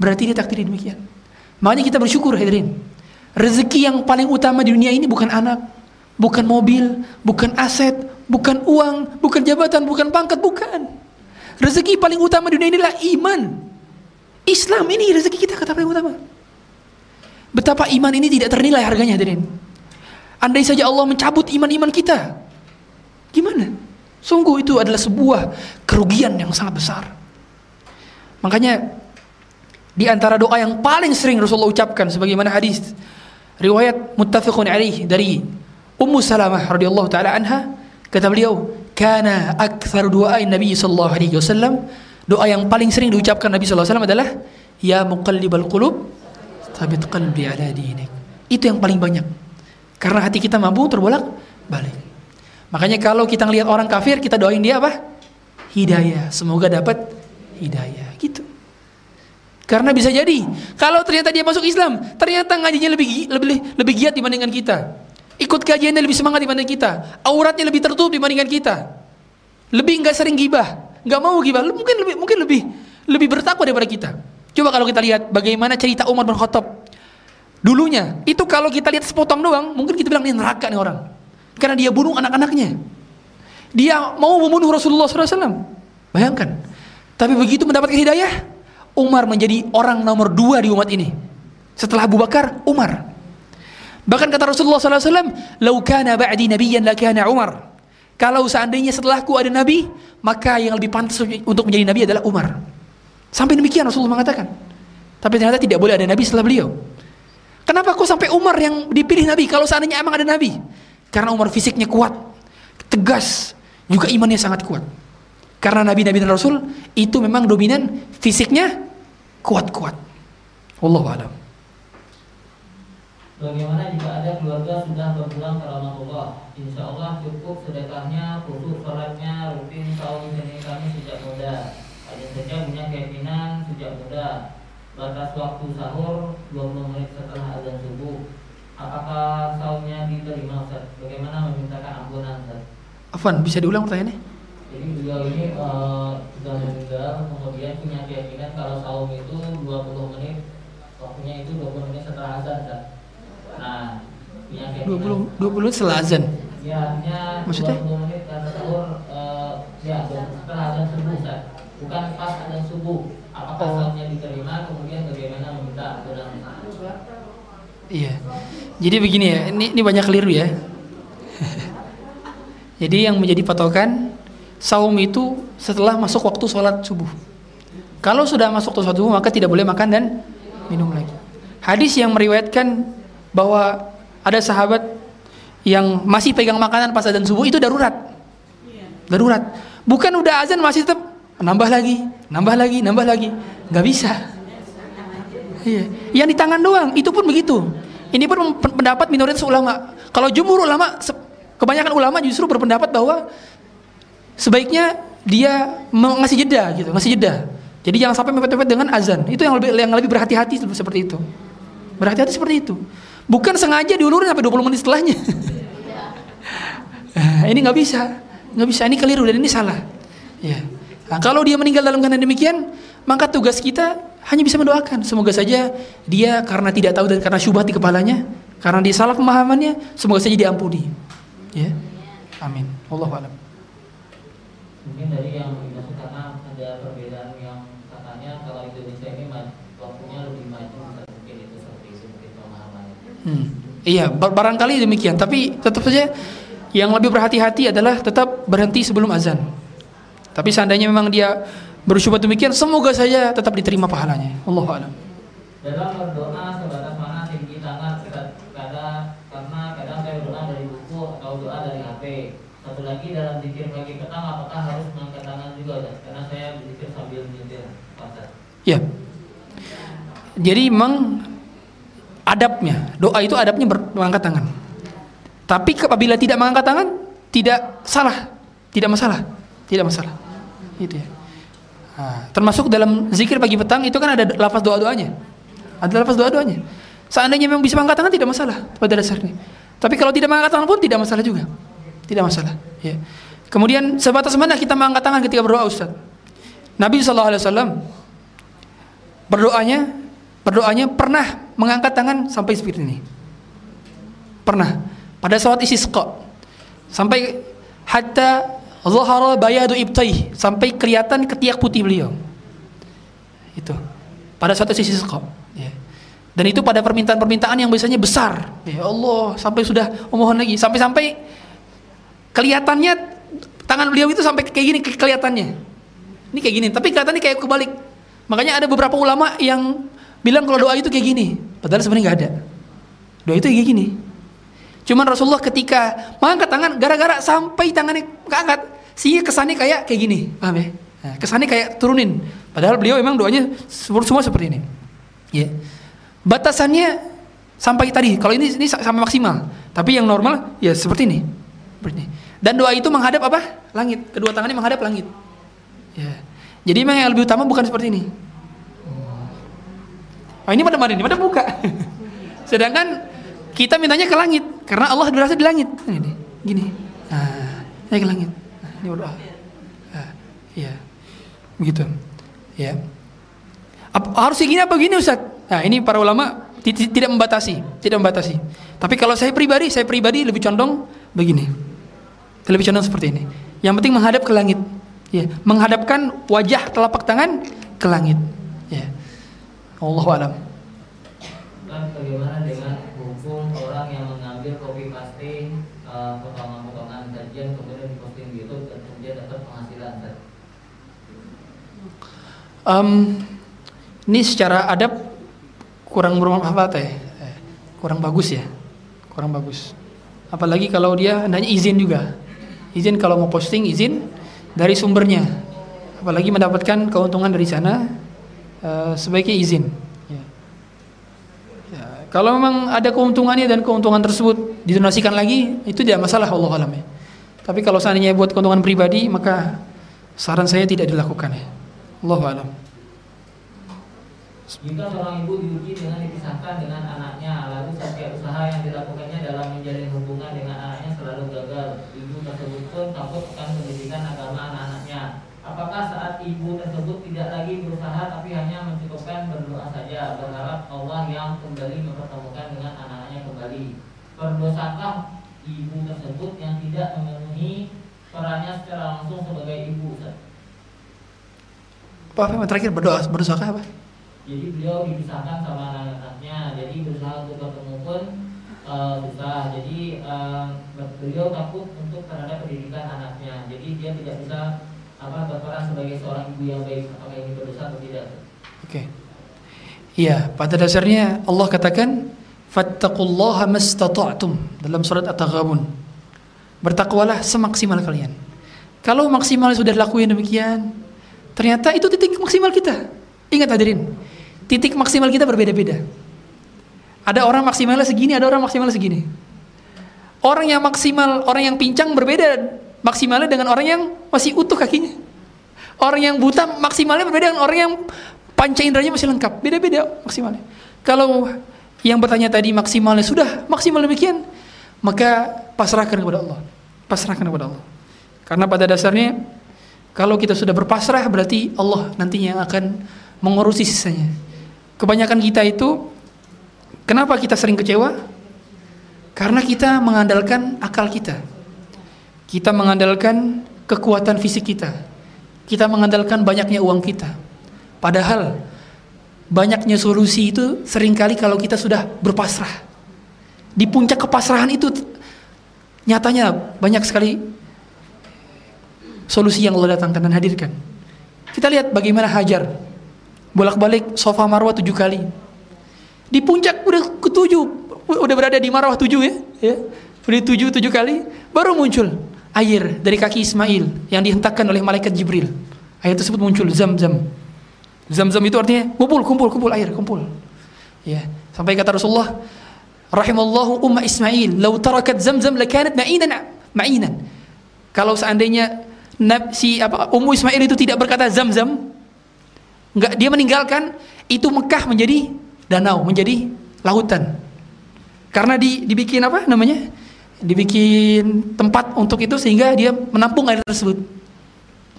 berarti dia takdir demikian. Makanya kita bersyukur hadirin. Rezeki yang paling utama di dunia ini bukan anak, bukan mobil, bukan aset, bukan uang, bukan jabatan, bukan pangkat, bukan. Rezeki paling utama di dunia inilah iman. Islam ini rezeki kita kata paling utama. Betapa iman ini tidak ternilai harganya hadirin. Andai saja Allah mencabut iman-iman kita. Gimana? Sungguh itu adalah sebuah kerugian yang sangat besar. Makanya di antara doa yang paling sering Rasulullah ucapkan sebagaimana hadis riwayat muttafiqun alaih dari Ummu Salamah radhiyallahu taala anha kata beliau kana aktsar doa Nabi sallallahu alaihi wasallam. Doa yang paling sering diucapkan Nabi sallallahu alaihi wasallam adalah ya muqallibal qulub thabit qalbi ala dinik. Itu yang paling banyak. Karena hati kita mampu terbolak balik makanya kalau kita ngelihat orang kafir kita doain dia apa? Hidayah. Semoga dapat hidayah. Gitu. Karena bisa jadi kalau ternyata dia masuk Islam, ternyata ngajinya lebih lebih lebih giat dibandingkan kita. Ikut kajiannya lebih semangat dibanding kita. Auratnya lebih tertutup dibandingkan kita. Lebih nggak sering gibah, nggak mau gibah. Mungkin lebih mungkin lebih lebih bertakwa daripada kita. Coba kalau kita lihat bagaimana cerita Umar bin Khattab dulunya. Itu kalau kita lihat sepotong doang, mungkin kita bilang ini neraka nih orang. Karena dia bunuh anak-anaknya. Dia mau membunuh Rasulullah SAW. Bayangkan. Tapi begitu mendapatkan hidayah, Umar menjadi orang nomor dua di umat ini. Setelah Abu Bakar, Umar. Bahkan kata Rasulullah SAW, "Lau kana ba'di nabiyyan lakana Umar." Kalau seandainya setelahku ada nabi, maka yang lebih pantas untuk menjadi nabi adalah Umar. Sampai demikian Rasulullah mengatakan. Tapi ternyata tidak boleh ada nabi setelah beliau. Kenapa kok sampai Umar yang dipilih nabi kalau seandainya emang ada nabi? Karena Umar fisiknya kuat, tegas, juga imannya sangat kuat. Karena nabi-nabi dan rasul itu memang dominan fisiknya kuat-kuat. Wallahu a'lam. Bagaimana jika ada keluarga sudah berpulang ke Ramadhan? Insya Allah cukup sedekahnya, khusus sholatnya, rutin saum ini kami sejak muda. Hanya saja punya keinginan sejak muda. Batas waktu sahur 20 menit setelah azan subuh. Apakah saumnya diterima Ustaz? Bagaimana memintakan ampunan Ustaz? Afwan, bisa diulang pertanyaannya? Jadi beliau ini eh, sudah meninggal, kemudian punya keyakinan kalau saum itu 20 menit, waktunya itu 20 menit setelah azan. Ustaz. Nah, punya keyakinan 20 20 menit setelah azan. Ya, artinya Maksudnya? 20 menit karena sahur eh, ya setelah azan subuh Ustaz. Bukan pas azan subuh. Apakah Oh. sahurnya diterima kemudian bagaimana meminta ampunan? Iya. Jadi begini ya, ini ini banyak keliru ya. Jadi yang menjadi patokan saum itu setelah masuk waktu sholat subuh. Kalau sudah masuk waktu sholat subuh maka tidak boleh makan dan minum lagi. Hadis yang meriwayatkan bahwa ada sahabat yang masih pegang makanan pas azan subuh itu darurat. Darurat. Bukan udah azan masih tetap nambah lagi, nambah lagi, nambah lagi. nggak bisa. Iya. Yang di tangan doang, itu pun begitu. Ini pun pen- pendapat minoritas ulama. Kalau jumhur ulama, kebanyakan ulama justru berpendapat bahwa sebaiknya dia ngasih jeda gitu, ngasih jeda. Jadi jangan sampai mepet-mepet dengan azan. Itu yang lebih yang lebih berhati-hati seperti itu. Berhati-hati seperti itu. Bukan sengaja diulurin sampai 20 menit setelahnya. Ini nggak bisa, nggak bisa. Ini keliru dan ini salah. Ya. Nah, kalau dia meninggal dalam keadaan demikian, maka tugas kita hanya bisa mendoakan. Semoga saja dia karena tidak tahu dan karena syubhat di kepalanya, karena dia salah pemahamannya, semoga saja diampuni. Ya. Amin. Allah alam. Mungkin dari yang dimaksud karena ada perbedaan yang katanya kalau Indonesia ini ma- waktunya lebih maju Ustaz. mungkin itu seperti itu mungkin pemahamannya. Hmm. Iya, bar- barangkali demikian. Tapi tetap saja yang lebih berhati-hati adalah tetap berhenti sebelum azan. Tapi seandainya memang dia bersyukur demikian, semoga saja tetap diterima pahalanya. Allah alam. Dalam berdoa sebatas mana tinggi tangan kadang karena kadang saya berdoa dari buku atau doa dari HP. Satu lagi dalam zikir pagi petang apakah harus mengangkat tangan juga? Karena saya berzikir sambil menyetir. Ya. Jadi memang adabnya, doa itu adabnya mengangkat tangan. Tapi apabila tidak mengangkat tangan, tidak salah, tidak masalah, tidak masalah. Gitu ya. Nah, termasuk dalam zikir pagi petang itu kan ada lafaz doa-doanya. Ada lafaz doa-doanya. Seandainya memang bisa mengangkat tangan tidak masalah pada dasarnya. Tapi kalau tidak mengangkat tangan pun tidak masalah juga. Tidak masalah, ya. Kemudian sebatas mana kita mengangkat tangan ketika berdoa Ustaz? Nabi SAW berdoanya berdoanya pernah mengangkat tangan sampai seperti ini. Pernah pada salat istisqa sampai hatta zahara bayadu ibtai sampai kelihatan ketiak putih beliau. Itu pada saat istisqa ya. Dan itu pada permintaan-permintaan yang biasanya besar. Ya Allah, sampai sudah memohon lagi, sampai-sampai kelihatannya tangan beliau itu sampai kayak gini ke- kelihatannya. Ini kayak gini, tapi kelihatannya kayak kebalik. Makanya ada beberapa ulama yang bilang kalau doa itu kayak gini, padahal sebenarnya nggak ada. Doa itu kayak gini. Cuman Rasulullah ketika mengangkat tangan, gara-gara sampai tangannya keangkat, sehingga kesannya kayak kayak gini, paham ya? Nah, kesannya kayak turunin. Padahal beliau memang doanya semua seperti ini. Ya. Batasannya sampai tadi. Kalau ini ini sampai maksimal. Tapi yang normal ya seperti ini. Seperti ini. Dan doa itu menghadap apa? Langit. Kedua tangannya menghadap langit. Ya. Jadi memang yang lebih utama bukan seperti ini. Oh ini pada ini pada buka. Sedangkan kita mintanya ke langit karena Allah berasa di langit. Ini, ini. gini. Nah, ini ke langit. Nah, ini berdoa. Nah, iya. Begitu. Ya. Ap- harus gini apa gini Ustaz? Nah, ini para ulama ti- ti- tidak membatasi, tidak membatasi. Tapi kalau saya pribadi, saya pribadi lebih condong begini. Lebih condong seperti ini. Yang penting menghadap ke langit. Ya, menghadapkan wajah telapak tangan ke langit. Allah alam. Bagaimana dengan hukum orang yang mengambil copy paste eh, potongan-potongan kajian kemudian diposting di YouTube dan kemudian dapat penghasilan? Em, ini secara adab kurang bermanfaat ya, Eh, kurang bagus ya, kurang bagus. Apalagi kalau dia hendaknya izin juga, izin kalau mau posting izin dari sumbernya. Apalagi mendapatkan keuntungan dari sana, eh, sebaiknya izin. Ya. Ya, kalau memang ada keuntungannya dan keuntungan tersebut didonasikan lagi, itu tidak masalah Allah alam ya. Tapi kalau seandainya buat keuntungan pribadi, maka saran saya tidak dilakukan ya. Allah alam. Jika seorang ibu diuji dengan dipisahkan dengan anaknya, lalu setiap usaha yang dilakukannya dalam menjalin hubungan dengan anaknya selalu gagal, ibu tersebut pun takut akan pendidikan agama anak-anaknya. Apakah saat ibu tersebut tidak lagi berusaha tapi hanya mencukupkan berdoa saja, berharap Allah yang kembali mempertemukan dengan anak-anaknya kembali? berdosakah ibu tersebut yang tidak memenuhi perannya secara langsung sebagai ibu Ustaz? Apa yang terakhir berdoa berdosakah apa? Jadi beliau dipisahkan sama anak-anaknya, jadi berusaha untuk bertemu pun susah. Jadi eh, beliau takut untuk terhadap pendidikan anaknya. Jadi dia tidak bisa apa berperan sebagai seorang ibu yang baik. Apakah ini berdosa atau tidak? Oke. Iya, pada dasarnya Allah katakan fattaqullaha mastata'tum dalam surat At-Taghabun. Bertakwalah semaksimal kalian. Kalau maksimal sudah lakuin demikian, ternyata itu titik maksimal kita. Ingat hadirin, titik maksimal kita berbeda-beda. Ada orang maksimalnya segini, ada orang maksimalnya segini. Orang yang maksimal, orang yang pincang berbeda maksimalnya dengan orang yang masih utuh kakinya. Orang yang buta maksimalnya berbeda dengan orang yang panca inderanya masih lengkap. Beda-beda maksimalnya. Kalau yang bertanya tadi maksimalnya sudah maksimal demikian, maka pasrahkan kepada Allah. Pasrahkan kepada Allah. Karena pada dasarnya kalau kita sudah berpasrah berarti Allah nantinya akan mengurusi sisanya. Kebanyakan kita itu kenapa kita sering kecewa? Karena kita mengandalkan akal kita. Kita mengandalkan kekuatan fisik kita. Kita mengandalkan banyaknya uang kita. Padahal banyaknya solusi itu sering kali kalau kita sudah berpasrah. Di puncak kepasrahan itu nyatanya banyak sekali solusi yang Allah datangkan dan hadirkan. Kita lihat bagaimana Hajar bolak-balik sofa marwah tujuh kali. Di puncak udah ketujuh, udah berada di marwah tujuh ya, ya. Udah tujuh tujuh kali, baru muncul air dari kaki Ismail yang dihentakkan oleh malaikat Jibril. Air tersebut muncul zam-zam. Zam-zam itu artinya kumpul, kumpul, kumpul air, kumpul. Ya, sampai kata Rasulullah, rahimallahu umma Ismail, lau tarakat zam-zam lakanat ma'inan ma'inan. Kalau seandainya si apa Ummu Ismail itu tidak berkata zam-zam, enggak dia meninggalkan itu Mekah menjadi danau, menjadi lautan. Karena di, dibikin apa namanya? Dibikin tempat untuk itu sehingga dia menampung air tersebut.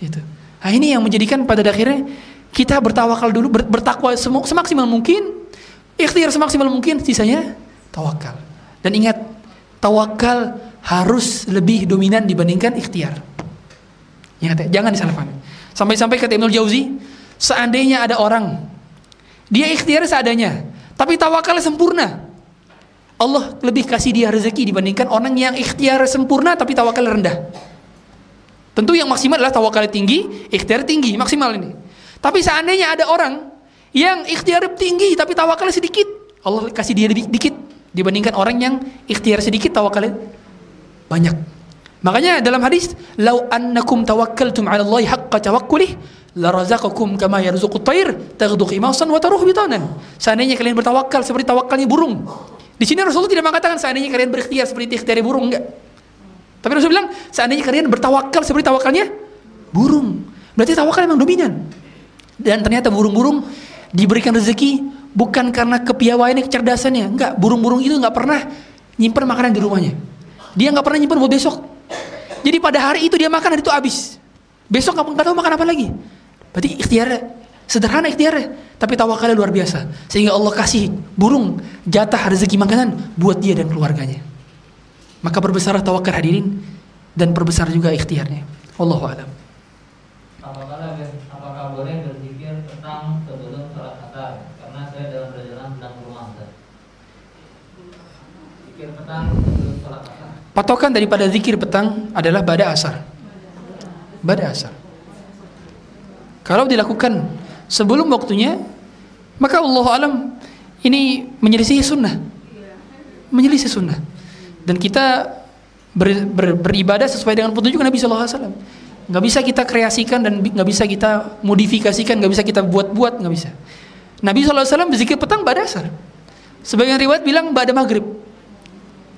Gitu. Nah, ini yang menjadikan pada akhirnya kita bertawakal dulu, ber, bertakwa semaksimal mungkin, ikhtiar semaksimal mungkin, sisanya tawakal. Dan ingat, tawakal harus lebih dominan dibandingkan ikhtiar. Ingat ya, jangan disalahkan. Sampai-sampai kata Ibnu Jauzi, seandainya ada orang dia ikhtiar seadanya, tapi tawakalnya sempurna. Allah lebih kasih dia rezeki dibandingkan orang yang ikhtiar sempurna tapi tawakal rendah. Tentu yang maksimal adalah tawakal tinggi, ikhtiar tinggi, maksimal ini. Tapi seandainya ada orang yang ikhtiar tinggi tapi tawakalnya sedikit, Allah kasih dia lebih dikit dibandingkan orang yang ikhtiar sedikit tawakalnya banyak. Makanya dalam hadis, "Lau annakum tawakkaltum 'ala Allah haqqa tawakkulih, la razaqakum kama yarzuqut tayr taghdu khimasan wa taruh bitanan." Seandainya kalian bertawakal seperti tawakalnya burung. Di sini Rasulullah tidak mengatakan seandainya kalian berikhtiar seperti ikhtiar burung enggak. Tapi Rasul bilang seandainya kalian bertawakal seperti tawakalnya burung. Berarti tawakal memang dominan. Dan ternyata burung-burung diberikan rezeki bukan karena kepiawaiannya, kecerdasannya. Enggak, burung-burung itu enggak pernah nyimpan makanan di rumahnya. Dia enggak pernah nyimpan buat besok. Jadi pada hari itu dia makan hari itu habis. Besok nggak tahu makan apa lagi. Berarti ikhtiar sederhana ikhtiarnya, tapi tawakalnya luar biasa. Sehingga Allah kasih burung jatah rezeki makanan buat dia dan keluarganya. Maka perbesar tawakal hadirin dan perbesar juga ikhtiarnya. Allahu a'lam. Apakah, apakah boleh berzikir tentang sebelum sholat asar? Karena saya dalam perjalanan pulang rumah. Zikir petang sebelum sholat asar. Patokan daripada zikir petang adalah pada asar. Pada asar. Kalau dilakukan sebelum waktunya, maka Allah alam ini menyelisih sunnah. Menyelisih sunnah. Dan kita ber, ber, beribadah sesuai dengan petunjuk Nabi Shallallahu Alaihi Wasallam. Nggak bisa kita kreasikan dan nggak bisa kita modifikasikan, nggak bisa kita buat-buat, nggak bisa. Nabi Shallallahu Alaihi Wasallam berzikir petang pada asar. Sebagian riwayat bilang pada maghrib.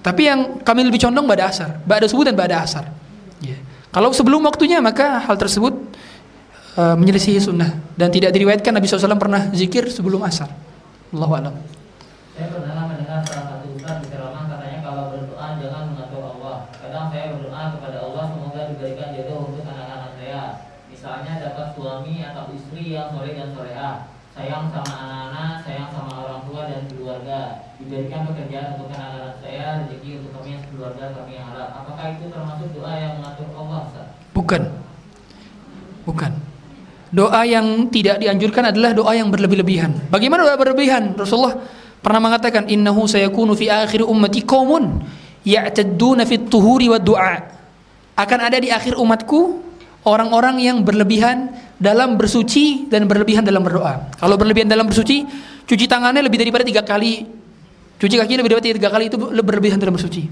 Tapi yang kami lebih condong pada asar, pada subuh dan pada asar. Ya. Kalau sebelum waktunya maka hal tersebut uh, menyelisihi sunnah dan tidak diriwayatkan Nabi SAW pernah zikir sebelum asar. Allahu a'lam. Saya pernah mendengar salah satu ustaz di ceramah katanya kalau berdoa jangan mengatur Allah. Kadang saya berdoa kepada Allah semoga diberikan jodoh untuk anak-anak saya. Misalnya dapat suami atau istri yang soleh dan soleha, sayang sama anak-anak, sayang sama orang tua dan keluarga, diberikan pekerjaan untuk anak-anak saya rezeki untuk kami yang keluarga kami yang halal. Apakah itu termasuk doa yang mengatur Allah? Ustaz? Bukan. Bukan. Doa yang tidak dianjurkan adalah doa yang berlebih-lebihan. Bagaimana doa berlebihan? Rasulullah pernah mengatakan innahu sayakunu fi akhir ummati qaumun ya'tadduna fit tuhuri wa du'a. Akan ada di akhir umatku orang-orang yang berlebihan dalam bersuci dan berlebihan dalam berdoa. Kalau berlebihan dalam bersuci, cuci tangannya lebih daripada tiga kali, cuci kakinya lebih daripada tiga kali itu berlebihan dalam bersuci.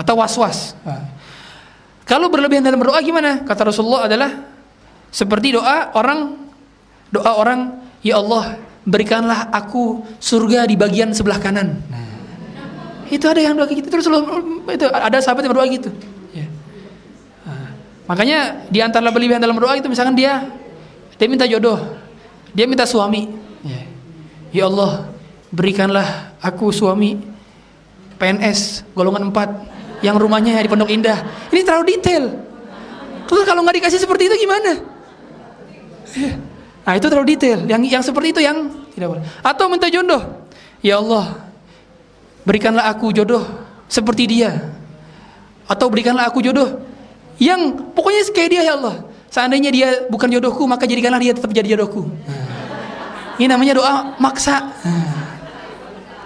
Atau was-was. Nah. Kalau berlebihan dalam berdoa gimana? Kata Rasulullah adalah seperti doa orang doa orang, ya Allah berikanlah aku surga di bagian sebelah kanan. Nah, itu ada yang doa gitu terus itu ada sahabat yang berdoa gitu. Ya. Nah, makanya di antara berlebihan dalam berdoa itu misalkan dia dia minta jodoh, dia minta suami. Ya, ya Allah berikanlah aku suami PNS golongan 4 yang rumahnya di Pondok Indah. Ini terlalu detail. Terus kalau nggak dikasih seperti itu gimana? Nah itu terlalu detail. Yang yang seperti itu yang tidak boleh. Atau minta jodoh. Ya Allah, berikanlah aku jodoh seperti dia. Atau berikanlah aku jodoh yang pokoknya kayak dia ya Allah. Seandainya dia bukan jodohku, maka jadikanlah dia tetap jadi jodohku. Ini namanya doa maksa.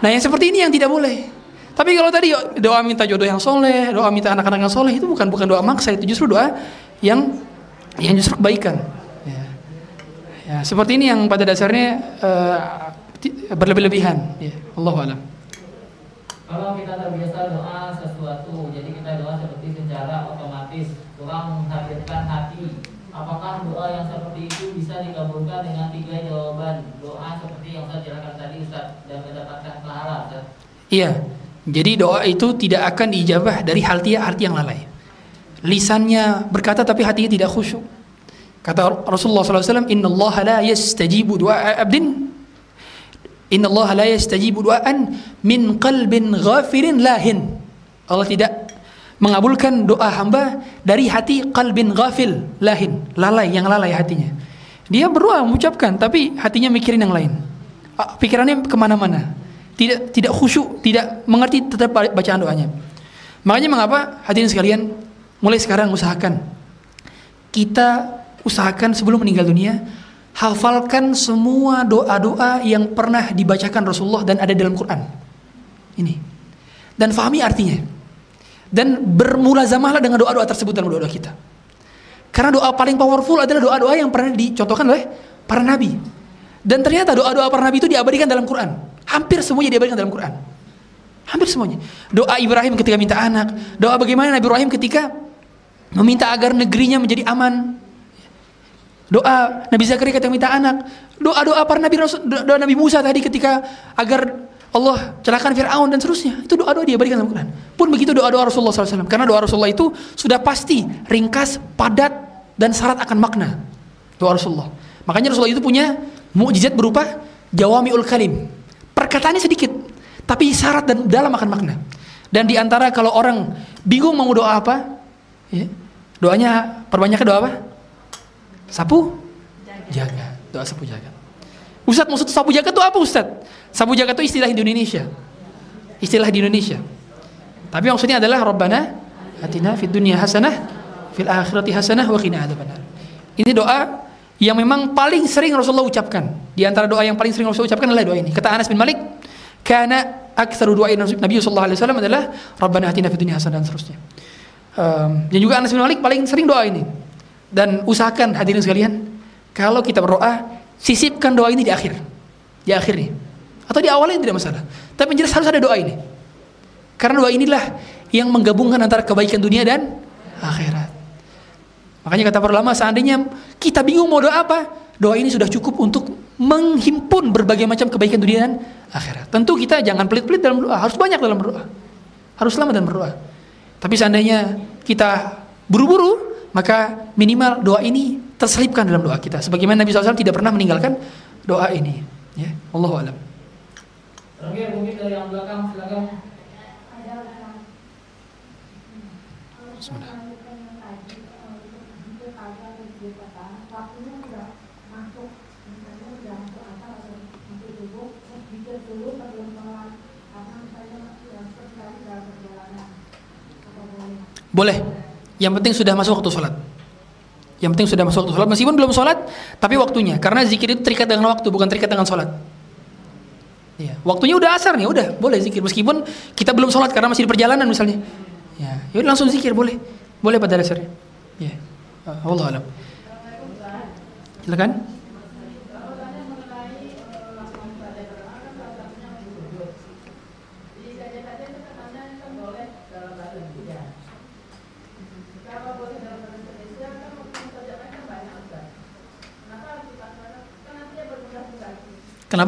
Nah yang seperti ini yang tidak boleh. Tapi kalau tadi doa minta jodoh yang soleh, doa minta anak-anak yang soleh itu bukan bukan doa maksa itu justru doa yang yang justru kebaikan. Ya, seperti ini yang pada dasarnya uh, berlebih-lebihan. Ya, Allah alam. Kalau kita terbiasa doa sesuatu, jadi kita doa seperti secara otomatis, kurang menghadirkan hati. Apakah doa yang seperti itu bisa dikabulkan dengan tiga jawaban doa seperti yang saya jelaskan tadi Ustaz dan mendapatkan pahala Ustaz? Iya. Jadi doa itu tidak akan diijabah dari hati hati yang lalai. Lisannya berkata tapi hatinya tidak khusyuk. Kata Rasulullah SAW, Inna Allah la yastajibu doa abdin Inna Allah la yastajibu doaan min qalbin ghafirin lahin. Allah tidak mengabulkan doa hamba dari hati qalbin ghafil lahin, lalai yang lalai hatinya. Dia berdoa mengucapkan tapi hatinya mikirin yang lain. Pikirannya ke mana-mana tidak tidak khusyuk, tidak mengerti tetap bacaan doanya. Makanya mengapa hadirin sekalian mulai sekarang usahakan kita usahakan sebelum meninggal dunia hafalkan semua doa-doa yang pernah dibacakan Rasulullah dan ada dalam Quran. Ini. Dan fahami artinya. Dan bermulazamahlah dengan doa-doa tersebut dalam doa-doa kita. Karena doa paling powerful adalah doa-doa yang pernah dicontohkan oleh para nabi. Dan ternyata doa-doa para nabi itu diabadikan dalam Quran. Hampir semuanya diabadikan dalam Quran. Hampir semuanya. Doa Ibrahim ketika minta anak, doa bagaimana Nabi Ibrahim ketika meminta agar negerinya menjadi aman. Doa Nabi Zakaria ketika minta anak, doa-doa para nabi Rasul, doa Nabi Musa tadi ketika agar Allah celakakan Fir'aun dan seterusnya. Itu doa-doa diabadikan dalam Quran. Pun begitu doa-doa Rasulullah SAW. Karena doa Rasulullah itu sudah pasti ringkas, padat, dan syarat akan makna. Doa Rasulullah. Makanya Rasulullah itu punya mukjizat berupa jawamiul kalim. Perkataannya sedikit, tapi syarat dan dalam akan makna. Dan di antara kalau orang bingung mau doa apa, ya, doanya perbanyak doa apa? Sapu jaga. Doa sapu jaga. Ustaz maksud sapu jaga itu apa Ustaz? Sapu jaga itu istilah di Indonesia. Istilah di Indonesia. Tapi maksudnya adalah Rabbana atina fid dunya hasanah fil akhirati hasanah wa qina adzabannar. Ini doa yang memang paling sering Rasulullah ucapkan. Di antara doa yang paling sering Rasulullah ucapkan adalah doa ini. Kata Anas bin Malik, karena aktsaru doa Nabi sallallahu alaihi wasallam adalah Rabbana atina fid dunya hasanah dan seterusnya. Um, dan juga Anas bin Malik paling sering doa ini. Dan usahakan hadirin sekalian, kalau kita berdoa, sisipkan doa ini di akhir. Di akhirnya. Atau di awalnya tidak masalah. Tapi jelas harus ada doa ini. Karena doa inilah yang menggabungkan antara kebaikan dunia dan akhirat. Makanya kata para ulama seandainya kita bingung mau doa apa, doa ini sudah cukup untuk menghimpun berbagai macam kebaikan dunia dan akhirat. Tentu kita jangan pelit-pelit dalam doa, harus banyak dalam berdoa. Harus lama dalam berdoa. Tapi seandainya kita buru-buru, maka minimal doa ini terselipkan dalam doa kita. Sebagaimana Nabi SAW tidak pernah meninggalkan doa ini. Ya, Allah alam. Terakhir mungkin dari yang belakang silakan. Bismillah. Boleh. Yang penting sudah masuk waktu sholat. Yang penting sudah masuk waktu sholat. Meskipun belum sholat, tapi waktunya. Karena zikir itu terikat dengan waktu, bukan terikat dengan sholat. Ya. Waktunya udah asar nih, udah boleh zikir. Meskipun kita belum sholat karena masih di perjalanan misalnya. Ya, yaudah langsung zikir boleh, boleh pada dasarnya. Ya, Allah alam. Silakan. Kalau tanya mengenai eh, lakukan ibadah berdoa kan salah satunya menyebut. Di kajian-kajian itu katanya kan boleh dalam bahasa Indonesia. Kalau boleh dalam bahasa Indonesia kan hukum saja kan banyak Ustaz. Kenapa harus dipaksakan? Kan nantinya bermudah-mudah. Kenapa tadi? Gimana? Kan nantinya bermudah-mudah atau Ustaz ya apalah bahasa Indonesia aja lah doa dalam sujud ini kan gitu. Kan katanya boleh dalam bahasa Indonesia. Doa dalam sujud. Hmm. Kita bermudah-mudah Iya. atau Ustaz ya apalah nggak pakai bahasa Lah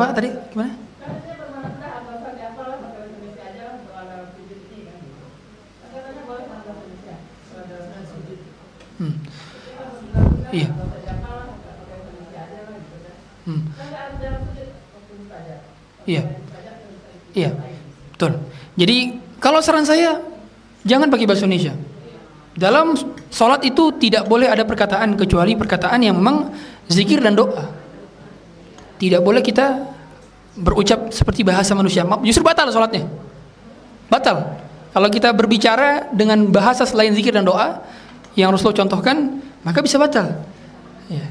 gitu kan. Hmm. Waktu saja. Iya. Iya. Betul. Jadi kalau saran saya jangan pakai bahasa Indonesia. Dalam sholat itu tidak boleh ada perkataan kecuali perkataan yang memang zikir dan doa. Tidak boleh kita berucap seperti bahasa manusia. Ma- Justru batal sholatnya. Batal. Kalau kita berbicara dengan bahasa selain zikir dan doa yang Rasulullah contohkan, maka bisa batal. Ya.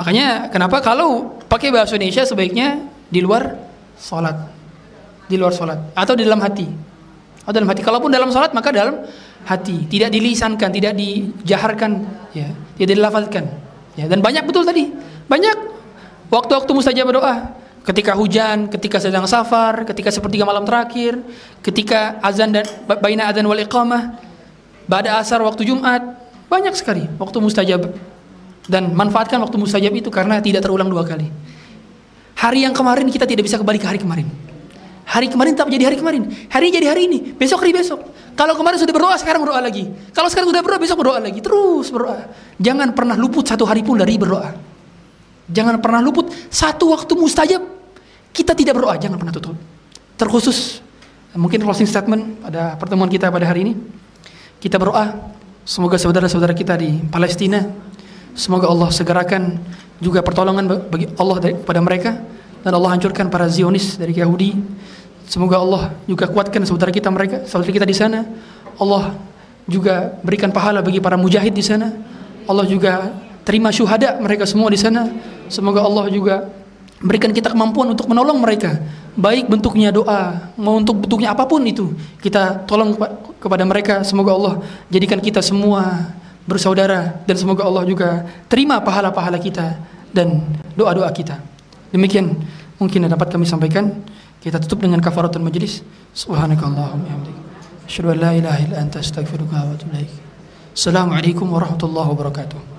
Makanya kenapa kalau pakai bahasa Indonesia sebaiknya di luar sholat, di luar sholat atau di dalam hati, atau dalam hati. Kalaupun dalam sholat maka dalam hati, tidak dilisankan, tidak dijaharkan, ya, tidak dilafalkan. Ya, dan banyak betul tadi, banyak waktu-waktu mustajab doa. Ketika hujan, ketika sedang safar, ketika sepertiga malam terakhir, ketika azan dan baina azan wal iqamah, pada asar waktu Jumat, banyak sekali waktu mustajab dan manfaatkan waktu mustajab itu karena tidak terulang dua kali. Hari yang kemarin kita tidak bisa kembali ke hari kemarin. Hari kemarin tetap jadi hari kemarin. Hari jadi hari ini. Besok hari besok. Kalau kemarin sudah berdoa, sekarang berdoa lagi. Kalau sekarang sudah berdoa, besok berdoa lagi. Terus berdoa. Jangan pernah luput satu hari pun dari berdoa. Jangan pernah luput satu waktu mustajab kita tidak berdoa. Jangan pernah tutup. Terkhusus mungkin closing statement pada pertemuan kita pada hari ini. Kita berdoa semoga saudara-saudara kita di Palestina semoga Allah segerakan juga pertolongan bagi Allah kepada mereka dan Allah hancurkan para Zionis dari Yahudi. Semoga Allah juga kuatkan saudara kita mereka, saudara kita di sana. Allah juga berikan pahala bagi para mujahid di sana. Allah juga terima syuhada mereka semua di sana. Semoga Allah juga berikan kita kemampuan untuk menolong mereka. Baik bentuknya doa, mau untuk bentuknya apa pun itu. Kita tolong kepada mereka. Semoga Allah jadikan kita semua bersaudara dan semoga Allah juga terima pahala-pahala kita dan doa-doa kita. Demikian mungkin yang dapat kami sampaikan. Kita tutup dengan kafaratul majlis. Subhanakallahumma hamdika. Asyhadu an la ilaha illa anta astaghfiruka wa atubu ilaik. Assalamualaikum warahmatullahi wabarakatuh.